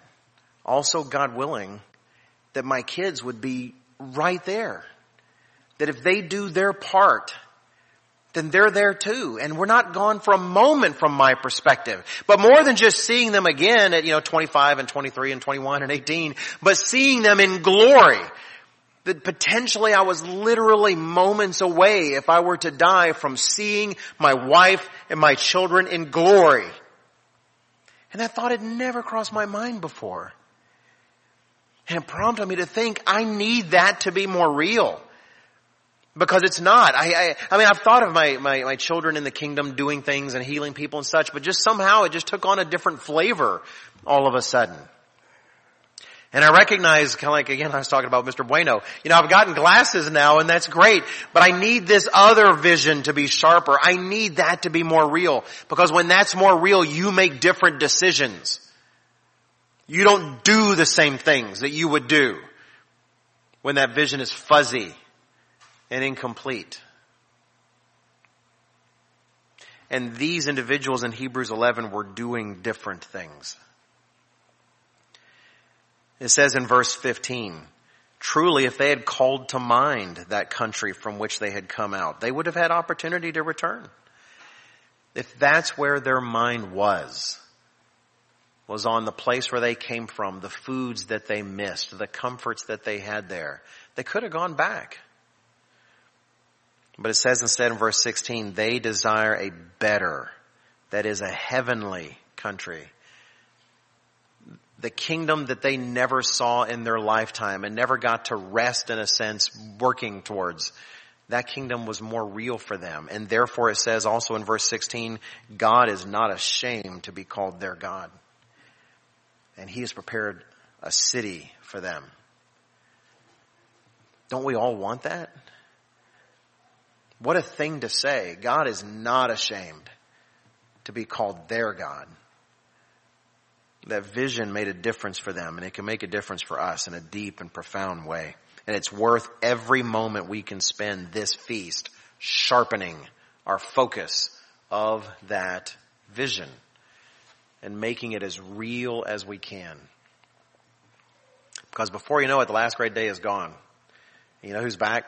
Also, God willing, that my kids would be right there. That if they do their part, then they're there too. And we're not gone for a moment from my perspective. But more than just seeing them again at, you know, 25 and 23 and 21 and 18, but seeing them in glory. That potentially I was literally moments away if I were to die from seeing my wife and my children in glory. And that thought had never crossed my mind before. And it prompted me to think, I need that to be more real. Because it's not. I, I, I mean, I've thought of my, my, my children in the kingdom doing things and healing people and such, but just somehow it just took on a different flavor all of a sudden. And I recognize, kind of like again, I was talking about Mr. Bueno. You know, I've gotten glasses now and that's great, but I need this other vision to be sharper. I need that to be more real. Because when that's more real, you make different decisions. You don't do the same things that you would do when that vision is fuzzy and incomplete. And these individuals in Hebrews 11 were doing different things. It says in verse 15, truly if they had called to mind that country from which they had come out, they would have had opportunity to return. If that's where their mind was, was on the place where they came from, the foods that they missed, the comforts that they had there. They could have gone back. But it says instead in verse 16, they desire a better, that is a heavenly country. The kingdom that they never saw in their lifetime and never got to rest in a sense working towards. That kingdom was more real for them. And therefore it says also in verse 16, God is not ashamed to be called their God and he has prepared a city for them. Don't we all want that? What a thing to say. God is not ashamed to be called their God. That vision made a difference for them and it can make a difference for us in a deep and profound way. And it's worth every moment we can spend this feast sharpening our focus of that vision and making it as real as we can. Because before you know it, the last great day is gone. You know who's back?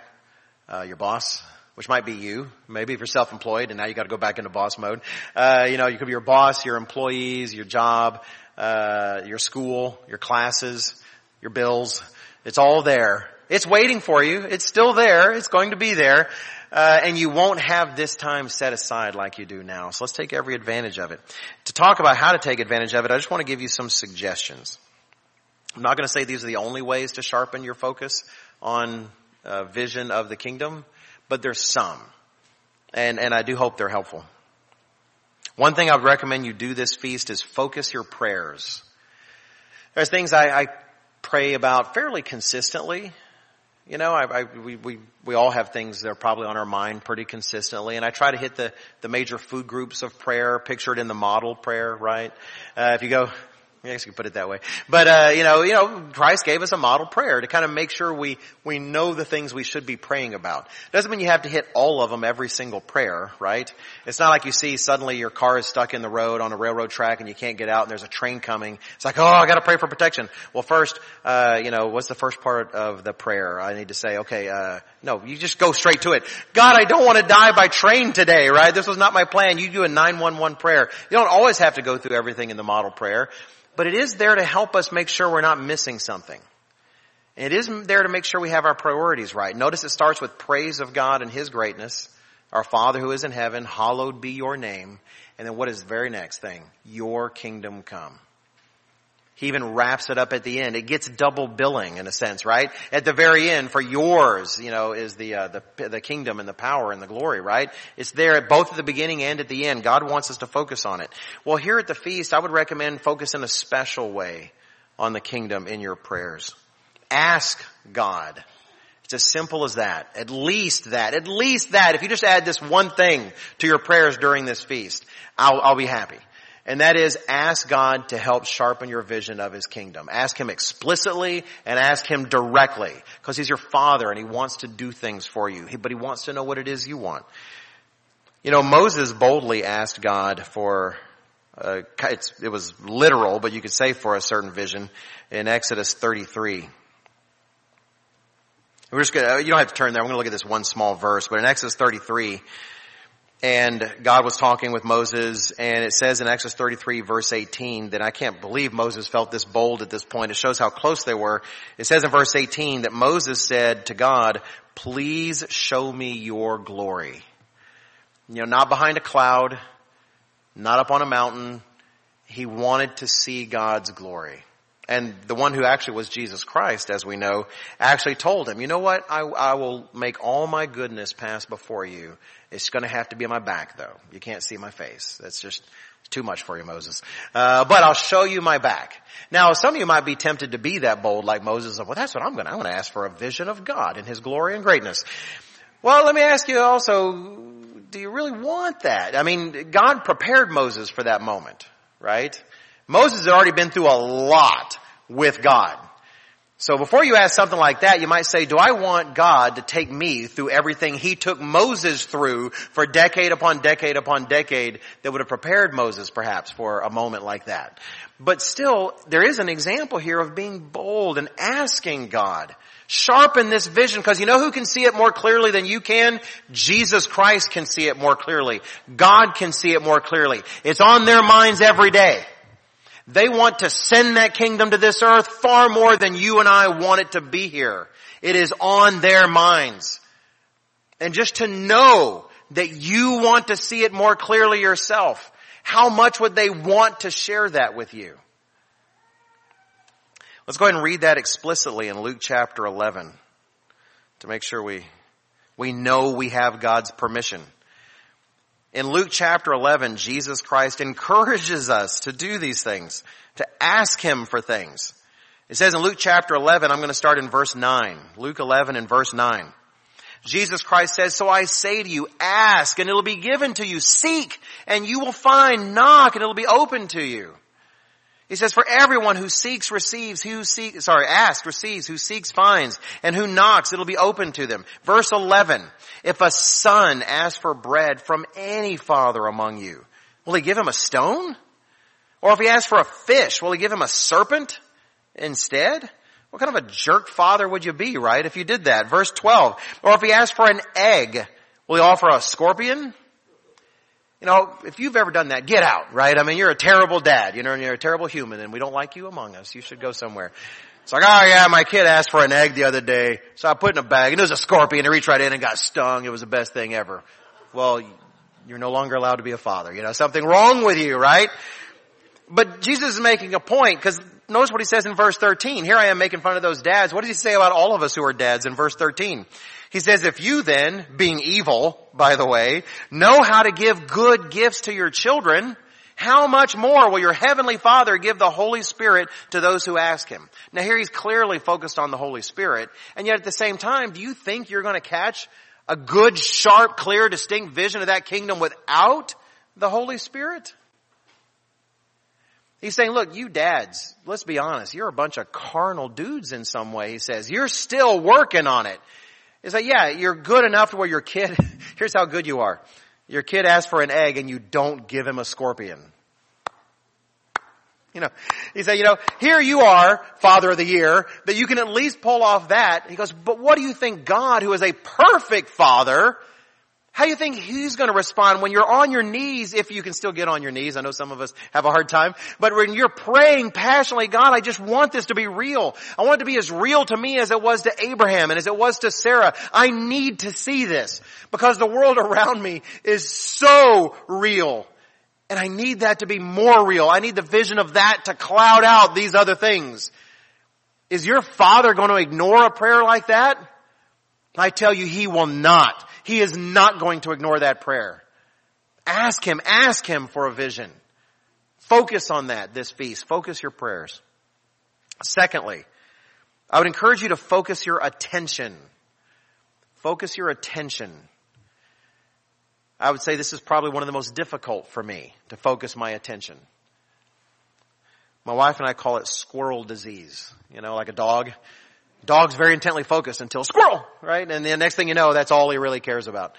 Uh, your boss, which might be you. Maybe if you're self-employed and now you got to go back into boss mode. Uh, you know, you could be your boss, your employees, your job, uh, your school, your classes, your bills. It's all there. It's waiting for you. It's still there. It's going to be there. Uh, and you won't have this time set aside like you do now. So let's take every advantage of it. To talk about how to take advantage of it, I just want to give you some suggestions. I'm not going to say these are the only ways to sharpen your focus on uh, vision of the kingdom, but there's some. And, and I do hope they're helpful. One thing I would recommend you do this feast is focus your prayers. There's things I, I pray about fairly consistently. You know, I, I, we, we, we all have things that are probably on our mind pretty consistently, and I try to hit the, the major food groups of prayer pictured in the model prayer, right? Uh, if you go I guess you could put it that way. But, uh, you know, you know, Christ gave us a model prayer to kind of make sure we, we know the things we should be praying about. Doesn't mean you have to hit all of them every single prayer, right? It's not like you see suddenly your car is stuck in the road on a railroad track and you can't get out and there's a train coming. It's like, oh, I gotta pray for protection. Well, first, uh, you know, what's the first part of the prayer? I need to say, okay, uh, no, you just go straight to it. God, I don't want to die by train today, right? This was not my plan. You do a 911 prayer. You don't always have to go through everything in the model prayer but it is there to help us make sure we're not missing something. It is there to make sure we have our priorities right. Notice it starts with praise of God and His greatness. Our Father who is in heaven, hallowed be your name. And then what is the very next thing? Your kingdom come. He even wraps it up at the end. It gets double billing in a sense, right? At the very end, for yours, you know, is the, uh, the, the kingdom and the power and the glory, right? It's there at both at the beginning and at the end. God wants us to focus on it. Well, here at the feast, I would recommend focus in a special way on the kingdom in your prayers. Ask God. It's as simple as that. At least that. At least that. If you just add this one thing to your prayers during this feast, I'll, I'll be happy. And that is ask God to help sharpen your vision of His kingdom. Ask Him explicitly and ask Him directly. Because He's your Father and He wants to do things for you. But He wants to know what it is you want. You know, Moses boldly asked God for, uh, it was literal, but you could say for a certain vision in Exodus 33. We're just gonna, you don't have to turn there. I'm going to look at this one small verse, but in Exodus 33, and God was talking with Moses and it says in Exodus 33 verse 18 that I can't believe Moses felt this bold at this point. It shows how close they were. It says in verse 18 that Moses said to God, please show me your glory. You know, not behind a cloud, not up on a mountain. He wanted to see God's glory. And the one who actually was Jesus Christ, as we know, actually told him, you know what? I, I will make all my goodness pass before you. It's going to have to be on my back though. You can't see my face. That's just too much for you, Moses. Uh, but I'll show you my back. Now, some of you might be tempted to be that bold like Moses. Well, that's what I'm going to, I'm going to ask for a vision of God and His glory and greatness. Well, let me ask you also, do you really want that? I mean, God prepared Moses for that moment, right? Moses had already been through a lot with God. So before you ask something like that, you might say, do I want God to take me through everything he took Moses through for decade upon decade upon decade that would have prepared Moses perhaps for a moment like that? But still, there is an example here of being bold and asking God, sharpen this vision because you know who can see it more clearly than you can? Jesus Christ can see it more clearly. God can see it more clearly. It's on their minds every day. They want to send that kingdom to this earth far more than you and I want it to be here. It is on their minds. And just to know that you want to see it more clearly yourself, how much would they want to share that with you? Let's go ahead and read that explicitly in Luke chapter 11 to make sure we, we know we have God's permission. In Luke chapter 11, Jesus Christ encourages us to do these things, to ask Him for things. It says in Luke chapter 11, I'm going to start in verse 9. Luke 11 and verse 9. Jesus Christ says, so I say to you, ask and it'll be given to you. Seek and you will find. Knock and it'll be open to you. He says, for everyone who seeks receives, who seeks, sorry, asks receives, who seeks finds, and who knocks, it'll be open to them. Verse 11, if a son asks for bread from any father among you, will he give him a stone? Or if he asks for a fish, will he give him a serpent instead? What kind of a jerk father would you be, right, if you did that? Verse 12, or if he asks for an egg, will he offer a scorpion? You know, if you've ever done that, get out, right? I mean, you're a terrible dad, you know, and you're a terrible human and we don't like you among us. You should go somewhere. It's like, oh yeah, my kid asked for an egg the other day, so I put it in a bag, and it was a scorpion. He reached right in and got stung. It was the best thing ever. Well, you're no longer allowed to be a father. You know, something wrong with you, right? But Jesus is making a point, because notice what he says in verse 13. Here I am making fun of those dads. What does he say about all of us who are dads in verse 13? He says, if you then, being evil, by the way, know how to give good gifts to your children, how much more will your heavenly father give the Holy Spirit to those who ask him? Now here he's clearly focused on the Holy Spirit, and yet at the same time, do you think you're going to catch a good, sharp, clear, distinct vision of that kingdom without the Holy Spirit? He's saying, look, you dads, let's be honest, you're a bunch of carnal dudes in some way, he says. You're still working on it. He's like, yeah, you're good enough to where your kid, here's how good you are. Your kid asks for an egg and you don't give him a scorpion. You know, he said, you know, here you are, father of the year, that you can at least pull off that. He goes, but what do you think God, who is a perfect father, how do you think he's going to respond when you're on your knees, if you can still get on your knees? I know some of us have a hard time, but when you're praying passionately, God, I just want this to be real. I want it to be as real to me as it was to Abraham and as it was to Sarah. I need to see this because the world around me is so real. And I need that to be more real. I need the vision of that to cloud out these other things. Is your father going to ignore a prayer like that? I tell you, he will not. He is not going to ignore that prayer. Ask Him, ask Him for a vision. Focus on that this feast. Focus your prayers. Secondly, I would encourage you to focus your attention. Focus your attention. I would say this is probably one of the most difficult for me to focus my attention. My wife and I call it squirrel disease. You know, like a dog Dog's very intently focused until squirrel, right? And the next thing you know, that's all he really cares about.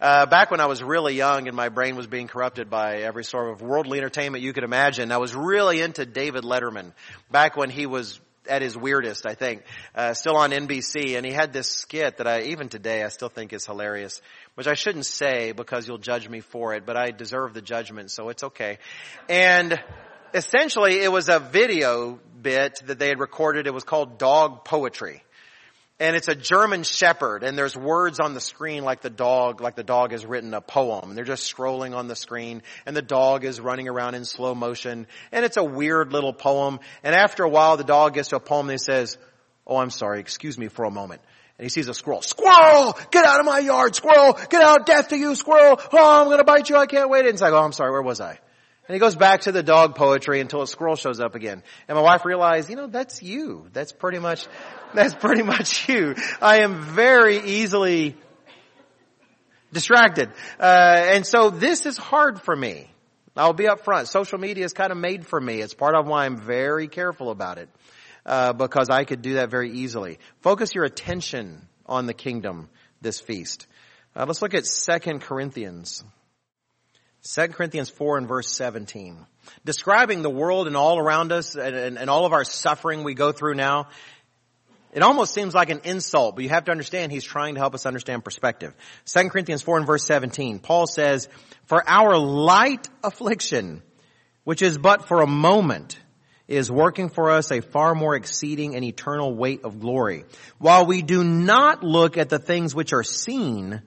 Uh, back when I was really young and my brain was being corrupted by every sort of worldly entertainment you could imagine, I was really into David Letterman. Back when he was at his weirdest, I think, uh, still on NBC, and he had this skit that I, even today, I still think is hilarious, which I shouldn't say because you'll judge me for it, but I deserve the judgment, so it's okay. And essentially, it was a video bit that they had recorded. It was called Dog Poetry. And it's a German shepherd and there's words on the screen like the dog, like the dog has written a poem. And they're just scrolling on the screen and the dog is running around in slow motion and it's a weird little poem. And after a while the dog gets to a poem and he says, Oh, I'm sorry, excuse me for a moment. And he sees a squirrel. Squirrel! Get out of my yard, squirrel! Get out, death to you, squirrel! Oh, I'm gonna bite you, I can't wait. And it's like, oh, I'm sorry, where was I? And he goes back to the dog poetry until a squirrel shows up again. And my wife realized, you know, that's you. That's pretty much, that's pretty much you. I am very easily distracted. Uh, and so this is hard for me. I'll be up front. Social media is kind of made for me. It's part of why I'm very careful about it. Uh, because I could do that very easily. Focus your attention on the kingdom this feast. Uh, let's look at Second Corinthians 2 Corinthians 4 and verse 17. Describing the world and all around us and, and, and, all of our suffering we go through now, it almost seems like an insult, but you have to understand he's trying to help us understand perspective. 2 Corinthians 4 and verse 17, Paul says, For our light affliction, which is but for a moment, is working for us a far more exceeding and eternal weight of glory. While we do not look at the things which are seen,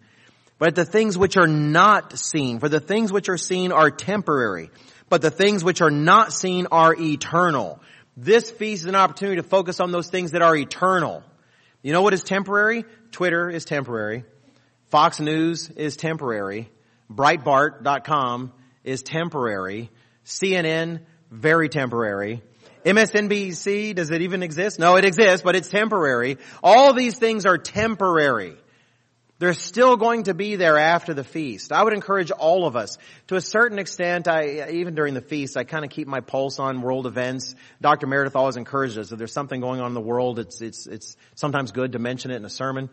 but the things which are not seen. For the things which are seen are temporary, but the things which are not seen are eternal. This feast is an opportunity to focus on those things that are eternal. You know what is temporary? Twitter is temporary. Fox News is temporary. Breitbart.com is temporary. CNN, very temporary. MSNBC, does it even exist? No, it exists, but it's temporary. All these things are temporary. They're still going to be there after the feast. I would encourage all of us, to a certain extent, I, even during the feast, I kind of keep my pulse on world events. Dr. Meredith always encourages us, if there's something going on in the world, it's, it's, it's sometimes good to mention it in a sermon.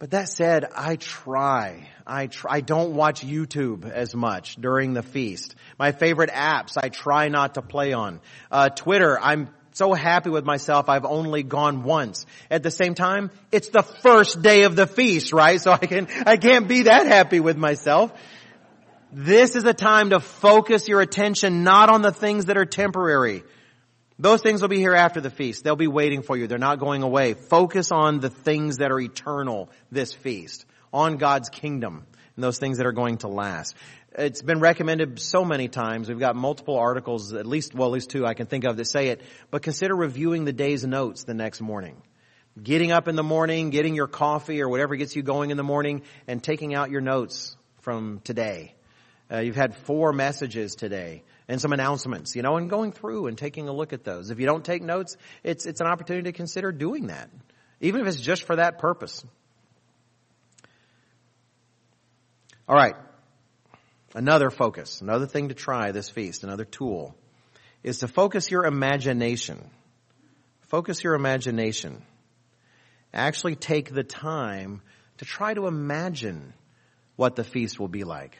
But that said, I try. I try. I don't watch YouTube as much during the feast. My favorite apps, I try not to play on. Uh, Twitter, I'm so happy with myself I've only gone once. At the same time, it's the first day of the feast, right? So I can, I can't be that happy with myself. This is a time to focus your attention not on the things that are temporary, Those things will be here after the feast. They'll be waiting for you. They're not going away. Focus on the things that are eternal this feast, on God's kingdom, and those things that are going to last. It's been recommended so many times. We've got multiple articles, at least, well, at least two I can think of that say it, but consider reviewing the day's notes the next morning. Getting up in the morning, getting your coffee or whatever gets you going in the morning, and taking out your notes from today. Uh, you've had four messages today and some announcements, you know, and going through and taking a look at those. If you don't take notes, it's, it's an opportunity to consider doing that. Even if it's just for that purpose. All right. Another focus, another thing to try this feast, another tool is to focus your imagination. Focus your imagination. Actually take the time to try to imagine what the feast will be like.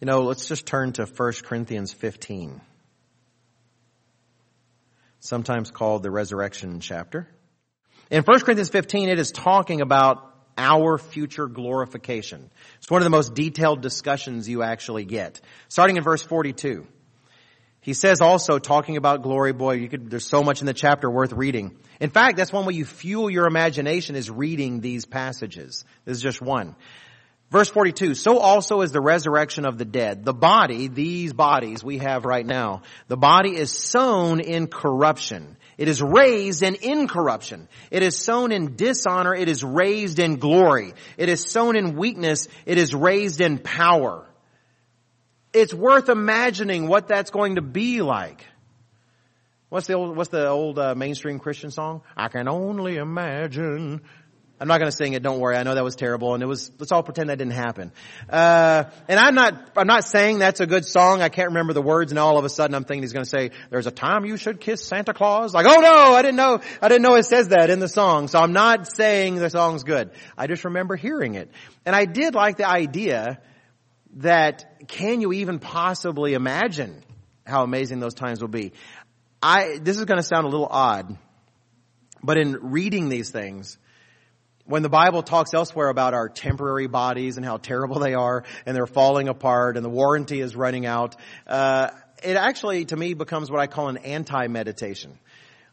You know, let's just turn to 1 Corinthians 15. Sometimes called the resurrection chapter. In 1 Corinthians 15, it is talking about our future glorification. It's one of the most detailed discussions you actually get. Starting in verse 42. He says also, talking about glory, boy, you could, there's so much in the chapter worth reading. In fact, that's one way you fuel your imagination is reading these passages. This is just one. Verse 42, so also is the resurrection of the dead. The body, these bodies we have right now, the body is sown in corruption. It is raised in incorruption. It is sown in dishonor. It is raised in glory. It is sown in weakness. It is raised in power. It's worth imagining what that's going to be like. What's the old, what's the old uh, mainstream Christian song? I can only imagine I'm not going to sing it. Don't worry. I know that was terrible, and it was. Let's all pretend that didn't happen. Uh, and I'm not. I'm not saying that's a good song. I can't remember the words, and all of a sudden I'm thinking he's going to say, "There's a time you should kiss Santa Claus." Like, oh no, I didn't know. I didn't know it says that in the song. So I'm not saying the song's good. I just remember hearing it, and I did like the idea that can you even possibly imagine how amazing those times will be? I. This is going to sound a little odd, but in reading these things when the Bible talks elsewhere about our temporary bodies and how terrible they are and they're falling apart and the warranty is running out, uh, it actually to me becomes what I call an anti-meditation.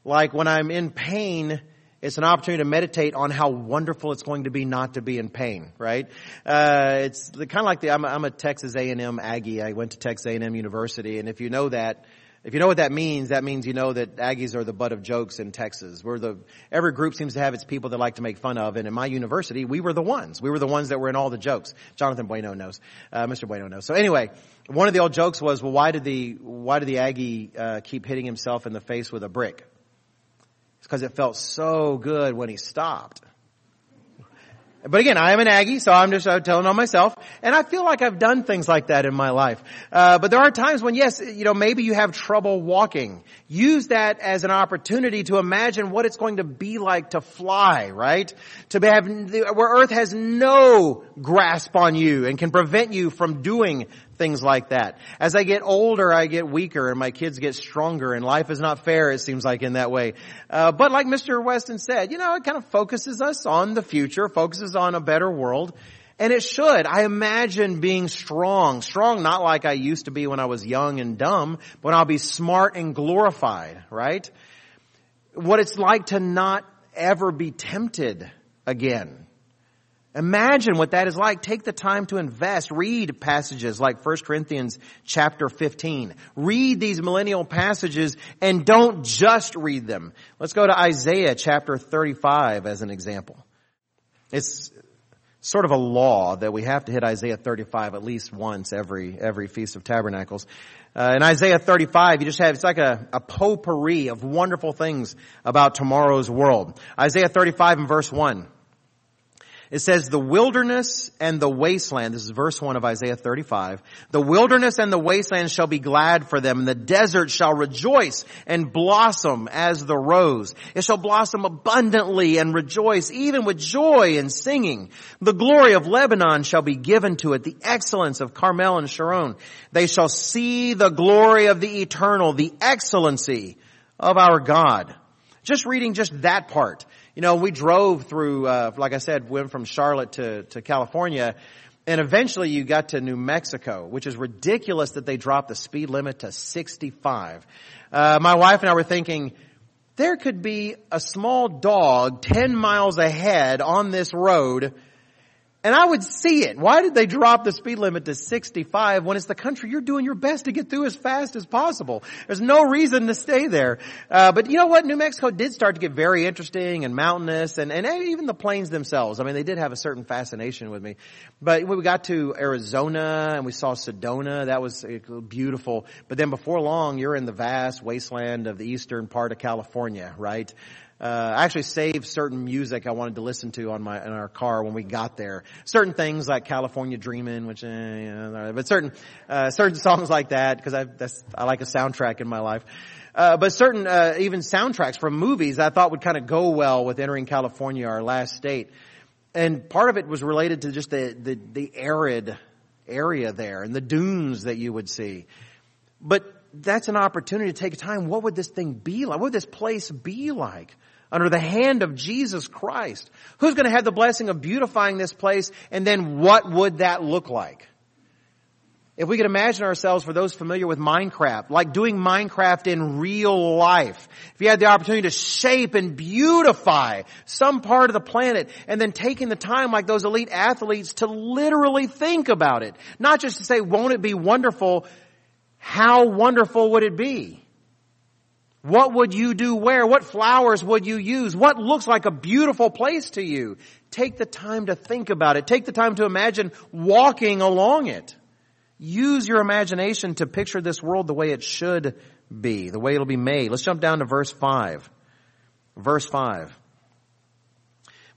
Like when I'm in pain, it's an opportunity to meditate on how wonderful it's going to be not to be in pain, right? Uh, it's kind of like the, I'm a, I'm a Texas A&M Aggie. I went to Texas A&M University, and if you know that, if you know what that means, that means you know that Aggies are the butt of jokes in Texas. We're the, every group seems to have its people that like to make fun of. And in my university, we were the ones. We were the ones that were in all the jokes. Jonathan Bueno knows. Uh, Mr. Bueno knows. So anyway, one of the old jokes was, well, why did the, why did the Aggie, uh, keep hitting himself in the face with a brick? It's because it felt so good when he stopped. But again, I am an Aggie, so I'm just uh, telling on myself. And I feel like I've done things like that in my life. Uh, but there are times when, yes, you know, maybe you have trouble walking. Use that as an opportunity to imagine what it's going to be like to fly, right? To have, where earth has no grasp on you and can prevent you from doing things like that. As I get older, I get weaker and my kids get stronger and life is not fair, it seems like in that way. Uh, but like Mr. Weston said, you know, it kind of focuses us on the future, focuses on a better world. And it should. I imagine being strong. Strong not like I used to be when I was young and dumb, but I'll be smart and glorified, right? What it's like to not ever be tempted again. Imagine what that is like. Take the time to invest. Read passages like 1 Corinthians chapter 15. Read these millennial passages and don't just read them. Let's go to Isaiah chapter 35 as an example. It's sort of a law that we have to hit Isaiah 35 at least once every, every Feast of Tabernacles. Uh, in Isaiah 35, you just have, it's like a, a potpourri of wonderful things about tomorrow's world. Isaiah 35 and verse 1. It says, the wilderness and the wasteland, this is verse 1 of Isaiah 35, the wilderness and the wasteland shall be glad for them, and the desert shall rejoice and blossom as the rose. It shall blossom abundantly and rejoice, even with joy and singing. The glory of Lebanon shall be given to it, the excellence of Carmel and Sharon. They shall see the glory of the eternal, the excellency of our God. Just reading just that part you know, we drove through, uh, like I said, went from Charlotte to, to California And eventually you got to New Mexico, which is ridiculous that they dropped the speed limit to 65. Uh, my wife and I were thinking, there could be a small dog 10 miles ahead on this road and I would see it. Why did they drop the speed limit to 65 when it's the country you're doing your best to get through as fast as possible? There's no reason to stay there. Uh, but you know what? New Mexico did start to get very interesting and mountainous and, and even the plains themselves. I mean, they did have a certain fascination with me. But we got to Arizona and we saw Sedona, that was beautiful. But then before long, you're in the vast wasteland of the eastern part of California, right? Uh, I actually saved certain music I wanted to listen to on my in our car when we got there. Certain things like California Dreamin', which, eh, you know, but certain uh, certain songs like that because I that's I like a soundtrack in my life. Uh, but certain uh, even soundtracks from movies I thought would kind of go well with entering California, our last state. And part of it was related to just the the, the arid area there and the dunes that you would see. But that's an opportunity to take time. What would this thing be like? What would this place be like? under the hand of Jesus Christ. Who's going to have the blessing of beautifying this place? And then what would that look like? If we could imagine ourselves, for those familiar with Minecraft, like doing Minecraft in real life. If you had the opportunity to shape and beautify some part of the planet and then taking the time like those elite athletes to literally think about it. Not just to say, won't it be wonderful? How wonderful would it be? What would you do where? What flowers would you use? What looks like a beautiful place to you? Take the time to think about it. Take the time to imagine walking along it. Use your imagination to picture this world the way it should be, the way it'll be made. Let's jump down to verse 5. Verse 5.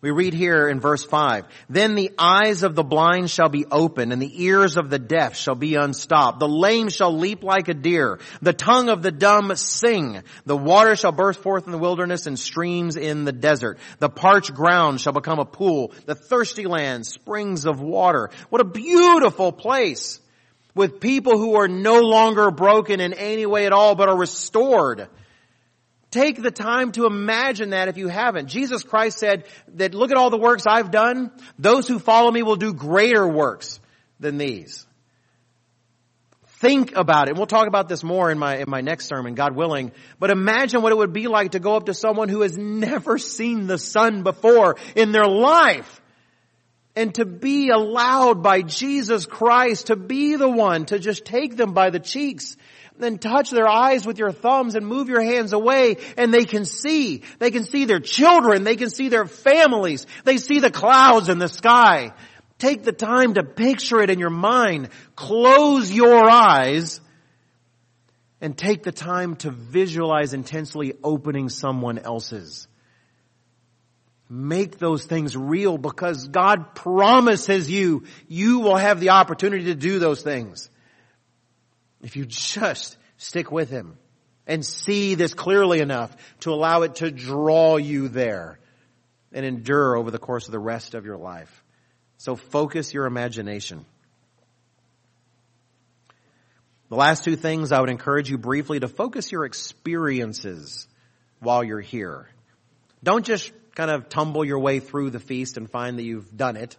We read here in verse 5, Then the eyes of the blind shall be opened, and the ears of the deaf shall be unstopped. The lame shall leap like a deer. The tongue of the dumb sing. The water shall burst forth in the wilderness and streams in the desert. The parched ground shall become a pool. The thirsty land, springs of water. What a beautiful place with people who are no longer broken in any way at all, but are restored Take the time to imagine that if you haven't. Jesus Christ said that look at all the works I've done. Those who follow me will do greater works than these. Think about it. We'll talk about this more in my, in my next sermon, God willing. But imagine what it would be like to go up to someone who has never seen the sun before in their life. And to be allowed by Jesus Christ to be the one to just take them by the cheeks then touch their eyes with your thumbs and move your hands away and they can see. They can see their children. They can see their families. They see the clouds in the sky. Take the time to picture it in your mind. Close your eyes and take the time to visualize intensely opening someone else's. Make those things real because God promises you, you will have the opportunity to do those things. If you just stick with Him and see this clearly enough to allow it to draw you there and endure over the course of the rest of your life. So focus your imagination. The last two things I would encourage you briefly to focus your experiences while you're here. Don't just kind of tumble your way through the feast and find that you've done it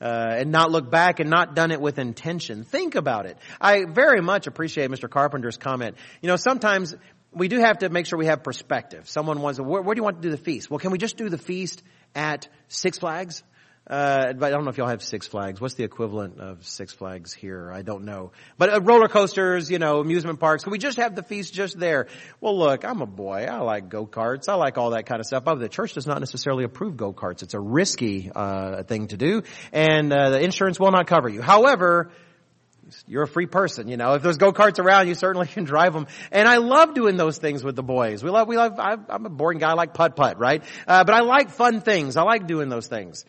uh, and not look back and not done it with intention. Think about it. I very much appreciate Mr. Carpenter's comment. You know, sometimes we do have to make sure we have perspective. Someone wants, where, where do you want to do the feast? Well, can we just do the feast at Six Flags? Uh, but I don't know if y'all have Six Flags. What's the equivalent of Six Flags here? I don't know. But uh, roller coasters, you know, amusement parks. Can we just have the feast just there? Well, look, I'm a boy. I like go-karts. I like all that kind of stuff. But the church does not necessarily approve go-karts. It's a risky, uh, thing to do. And, uh, the insurance will not cover you. However, you're a free person, you know. If there's go-karts around, you certainly can drive them. And I love doing those things with the boys. We love, we love, I'm a boring guy, I like putt-putt, right? Uh, but I like fun things. I like doing those things.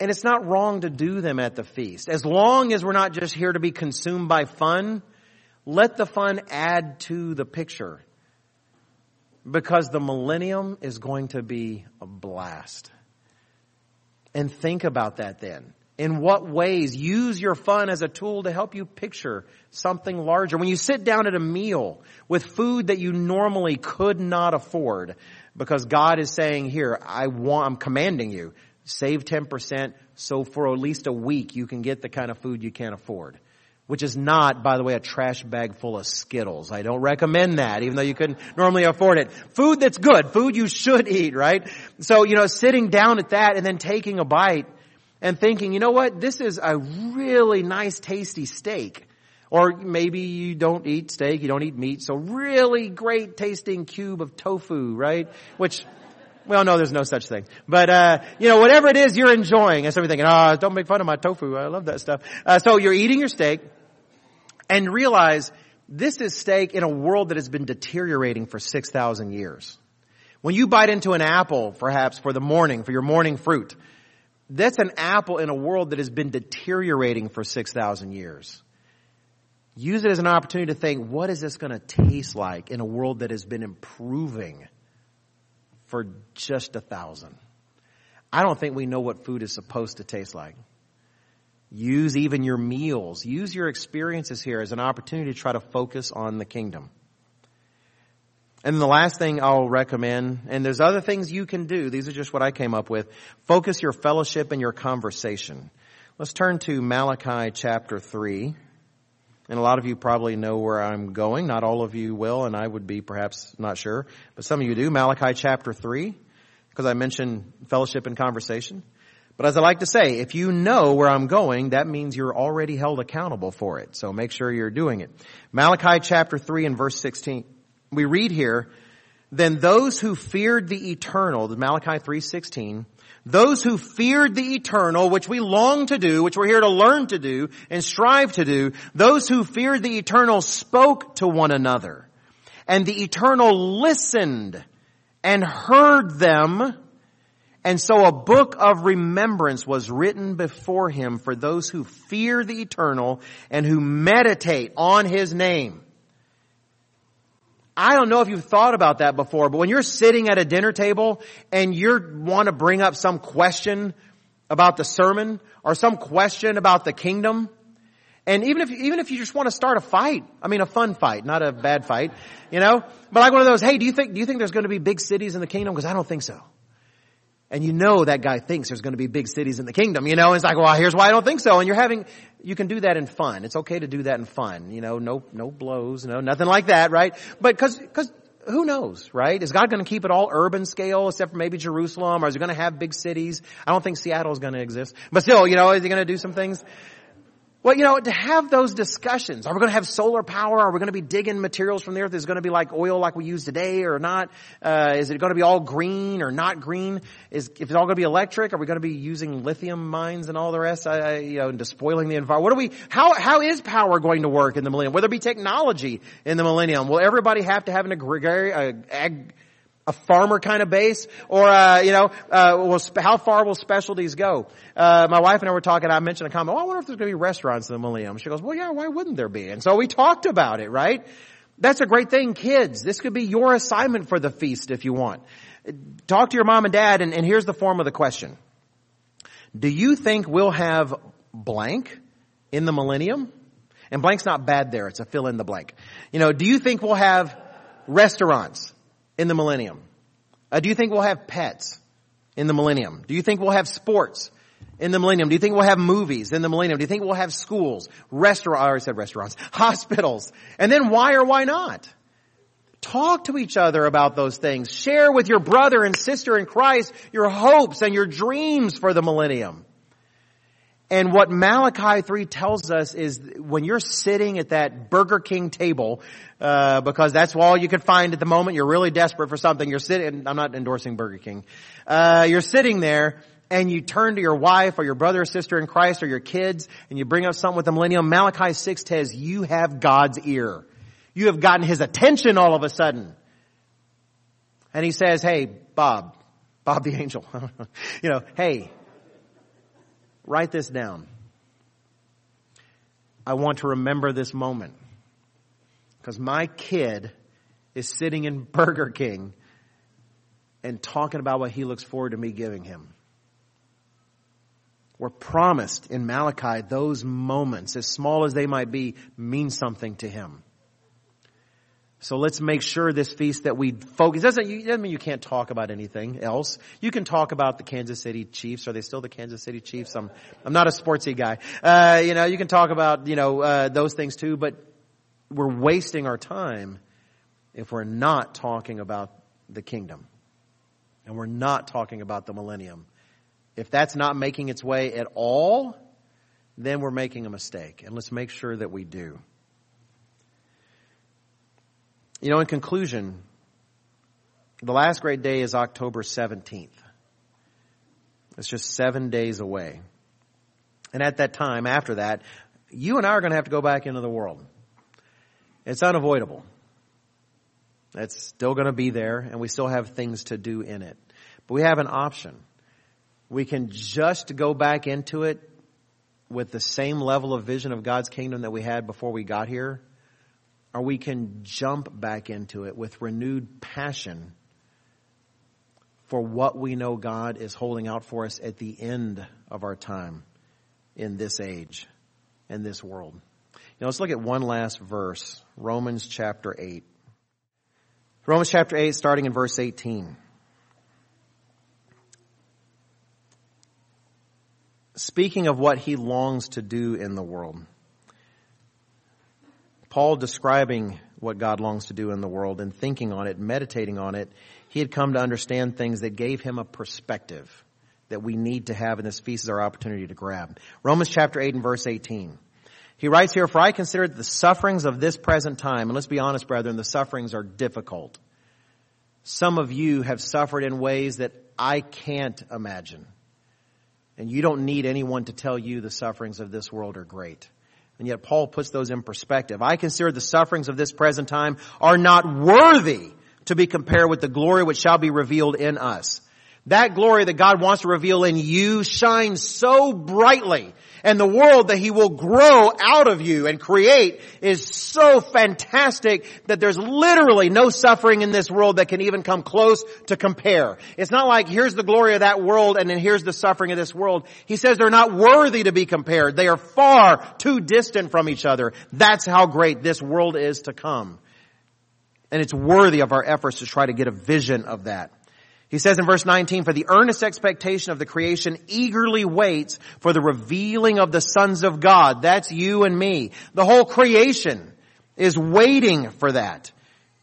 And it's not wrong to do them at the feast. As long as we're not just here to be consumed by fun, let the fun add to the picture. Because the millennium is going to be a blast. And think about that then. In what ways use your fun as a tool to help you picture something larger. When you sit down at a meal with food that you normally could not afford, because God is saying here, I want, I'm commanding you, Save 10%, so for at least a week you can get the kind of food you can't afford. Which is not, by the way, a trash bag full of Skittles. I don't recommend that, even though you couldn't normally afford it. Food that's good, food you should eat, right? So, you know, sitting down at that and then taking a bite and thinking, you know what, this is a really nice tasty steak. Or maybe you don't eat steak, you don't eat meat, so really great tasting cube of tofu, right? Which, well, no, there's no such thing. But, uh, you know, whatever it is you're enjoying, and somebody thinking, oh, don't make fun of my tofu, I love that stuff. Uh, so you're eating your steak, and realize this is steak in a world that has been deteriorating for 6,000 years. When you bite into an apple, perhaps for the morning, for your morning fruit, that's an apple in a world that has been deteriorating for 6,000 years. Use it as an opportunity to think, what is this going to taste like in a world that has been improving for just a thousand? I don't think we know what food is supposed to taste like. Use even your meals. Use your experiences here as an opportunity to try to focus on the kingdom. And the last thing I'll recommend, and there's other things you can do. These are just what I came up with. Focus your fellowship and your conversation. Let's turn to Malachi chapter 3. And a lot of you probably know where I'm going. Not all of you will, and I would be perhaps not sure. But some of you do. Malachi chapter 3, because I mentioned fellowship and conversation. But as I like to say, if you know where I'm going, that means you're already held accountable for it. So make sure you're doing it. Malachi chapter 3 and verse 16. We read here, then those who feared the eternal, Malachi 3:16, those who feared the eternal, which we long to do, which we're here to learn to do and strive to do, those who feared the eternal spoke to one another. And the eternal listened and heard them and so a book of remembrance was written before him for those who fear the eternal and who meditate on his name. I don't know if you've thought about that before, but when you're sitting at a dinner table and you want to bring up some question about the sermon or some question about the kingdom, and even if, even if you just want to start a fight, I mean a fun fight, not a bad fight, you know, but like one of those, hey, do you think, do you think there's going to be big cities in the kingdom? Because I don't think so. And you know that guy thinks there's going to be big cities in the kingdom, you know, it's like, well, here's why I don't think so. And you're having, you can do that in fun. It's okay to do that in fun, you know, no, no blows, no, nothing like that, right? But cause, cause who knows, right? Is God going to keep it all urban scale except for maybe Jerusalem or is he going to have big cities? I don't think Seattle is going to exist, but still, you know, is he going to do some things? Well, you know, to have those discussions, are we going to have solar power? Are we going to be digging materials from the earth? Is it going to be like oil like we use today or not? Uh, is it going to be all green or not green? Is, if it's all going to be electric, are we going to be using lithium mines and all the rest, uh, you know, and despoiling the environment? What are we, how, how is power going to work in the millennium? Will there be technology in the millennium? Will everybody have to have an agrarian, uh, ag, a farmer kind of base, or uh, you know, uh, how far will specialties go? Uh, my wife and I were talking. I mentioned a comment. Oh, I wonder if there's going to be restaurants in the Millennium. She goes, Well, yeah. Why wouldn't there be? And so we talked about it. Right? That's a great thing, kids. This could be your assignment for the feast if you want. Talk to your mom and dad, and, and here's the form of the question: Do you think we'll have blank in the Millennium? And blank's not bad there. It's a fill in the blank. You know, do you think we'll have restaurants? In the millennium? Uh, do you think we'll have pets in the millennium? Do you think we'll have sports in the millennium? Do you think we'll have movies in the millennium? Do you think we'll have schools, restaurants, I already said restaurants, hospitals? And then why or why not? Talk to each other about those things. Share with your brother and sister in Christ your hopes and your dreams for the millennium. And what Malachi 3 tells us is when you're sitting at that Burger King table, uh, because that's all you could find at the moment, you're really desperate for something, you're sitting, I'm not endorsing Burger King, uh, you're sitting there and you turn to your wife or your brother or sister in Christ or your kids and you bring up something with the millennium, Malachi 6 says you have God's ear. You have gotten his attention all of a sudden. And he says, hey, Bob, Bob the angel, you know, hey, Write this down. I want to remember this moment. Because my kid is sitting in Burger King and talking about what he looks forward to me giving him. We're promised in Malachi those moments, as small as they might be, mean something to him. So let's make sure this feast that we focus, doesn't, doesn't mean you can't talk about anything else. You can talk about the Kansas City Chiefs. Are they still the Kansas City Chiefs? I'm, I'm not a sportsy guy. Uh, you know, you can talk about, you know, uh, those things too, but we're wasting our time if we're not talking about the kingdom. And we're not talking about the millennium. If that's not making its way at all, then we're making a mistake. And let's make sure that we do. You know, in conclusion, the last great day is October 17th. It's just seven days away. And at that time, after that, you and I are going to have to go back into the world. It's unavoidable. It's still going to be there, and we still have things to do in it. But we have an option. We can just go back into it with the same level of vision of God's kingdom that we had before we got here, or we can jump back into it with renewed passion for what we know God is holding out for us at the end of our time in this age in this world. Now let's look at one last verse, Romans chapter 8. Romans chapter 8 starting in verse 18. Speaking of what he longs to do in the world. Paul describing what God longs to do in the world and thinking on it, meditating on it, he had come to understand things that gave him a perspective that we need to have, and this feast is our opportunity to grab. Romans chapter 8 and verse 18. He writes here, For I consider the sufferings of this present time, and let's be honest, brethren, the sufferings are difficult. Some of you have suffered in ways that I can't imagine. And you don't need anyone to tell you the sufferings of this world are great. And yet Paul puts those in perspective. I consider the sufferings of this present time are not worthy to be compared with the glory which shall be revealed in us. That glory that God wants to reveal in you shines so brightly and the world that he will grow out of you and create is so fantastic that there's literally no suffering in this world that can even come close to compare. It's not like here's the glory of that world and then here's the suffering of this world. He says they're not worthy to be compared. They are far too distant from each other. That's how great this world is to come. And it's worthy of our efforts to try to get a vision of that. He says in verse 19, for the earnest expectation of the creation eagerly waits for the revealing of the sons of God. That's you and me. The whole creation is waiting for that.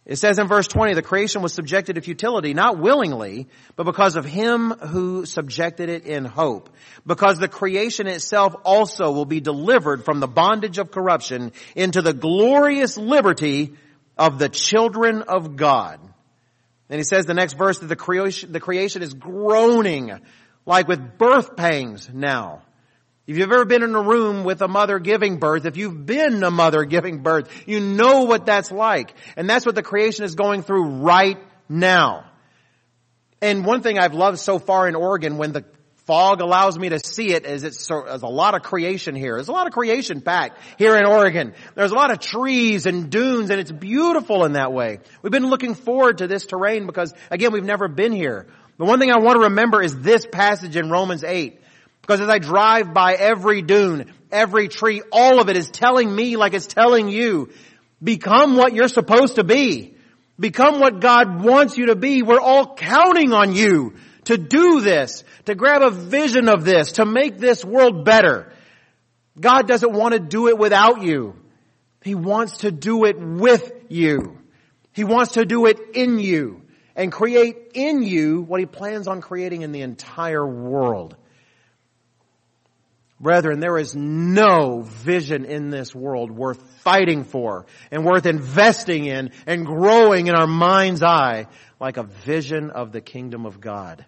It says in verse 20, the creation was subjected to futility, not willingly, but because of him who subjected it in hope. Because the creation itself also will be delivered from the bondage of corruption into the glorious liberty of the children of God. And he says the next verse that the creation, the creation is groaning like with birth pangs now. If you've ever been in a room with a mother giving birth, if you've been a mother giving birth, you know what that's like. And that's what the creation is going through right now. And one thing I've loved so far in Oregon when the fog allows me to see it as it's there's a lot of creation here. There's a lot of creation packed here in Oregon. There's a lot of trees and dunes and it's beautiful in that way. We've been looking forward to this terrain because again, we've never been here. The one thing I want to remember is this passage in Romans 8. Because as I drive by every dune, every tree, all of it is telling me like it's telling you, become what you're supposed to be. Become what God wants you to be. We're all counting on you to do this, to grab a vision of this, to make this world better. God doesn't want to do it without you. He wants to do it with you. He wants to do it in you and create in you what he plans on creating in the entire world. Brethren, there is no vision in this world worth fighting for and worth investing in and growing in our mind's eye like a vision of the kingdom of God.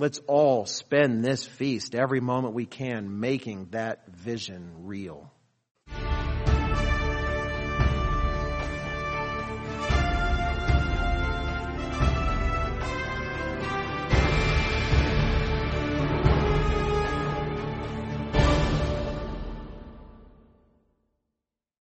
Let's all spend this feast every moment we can making that vision real.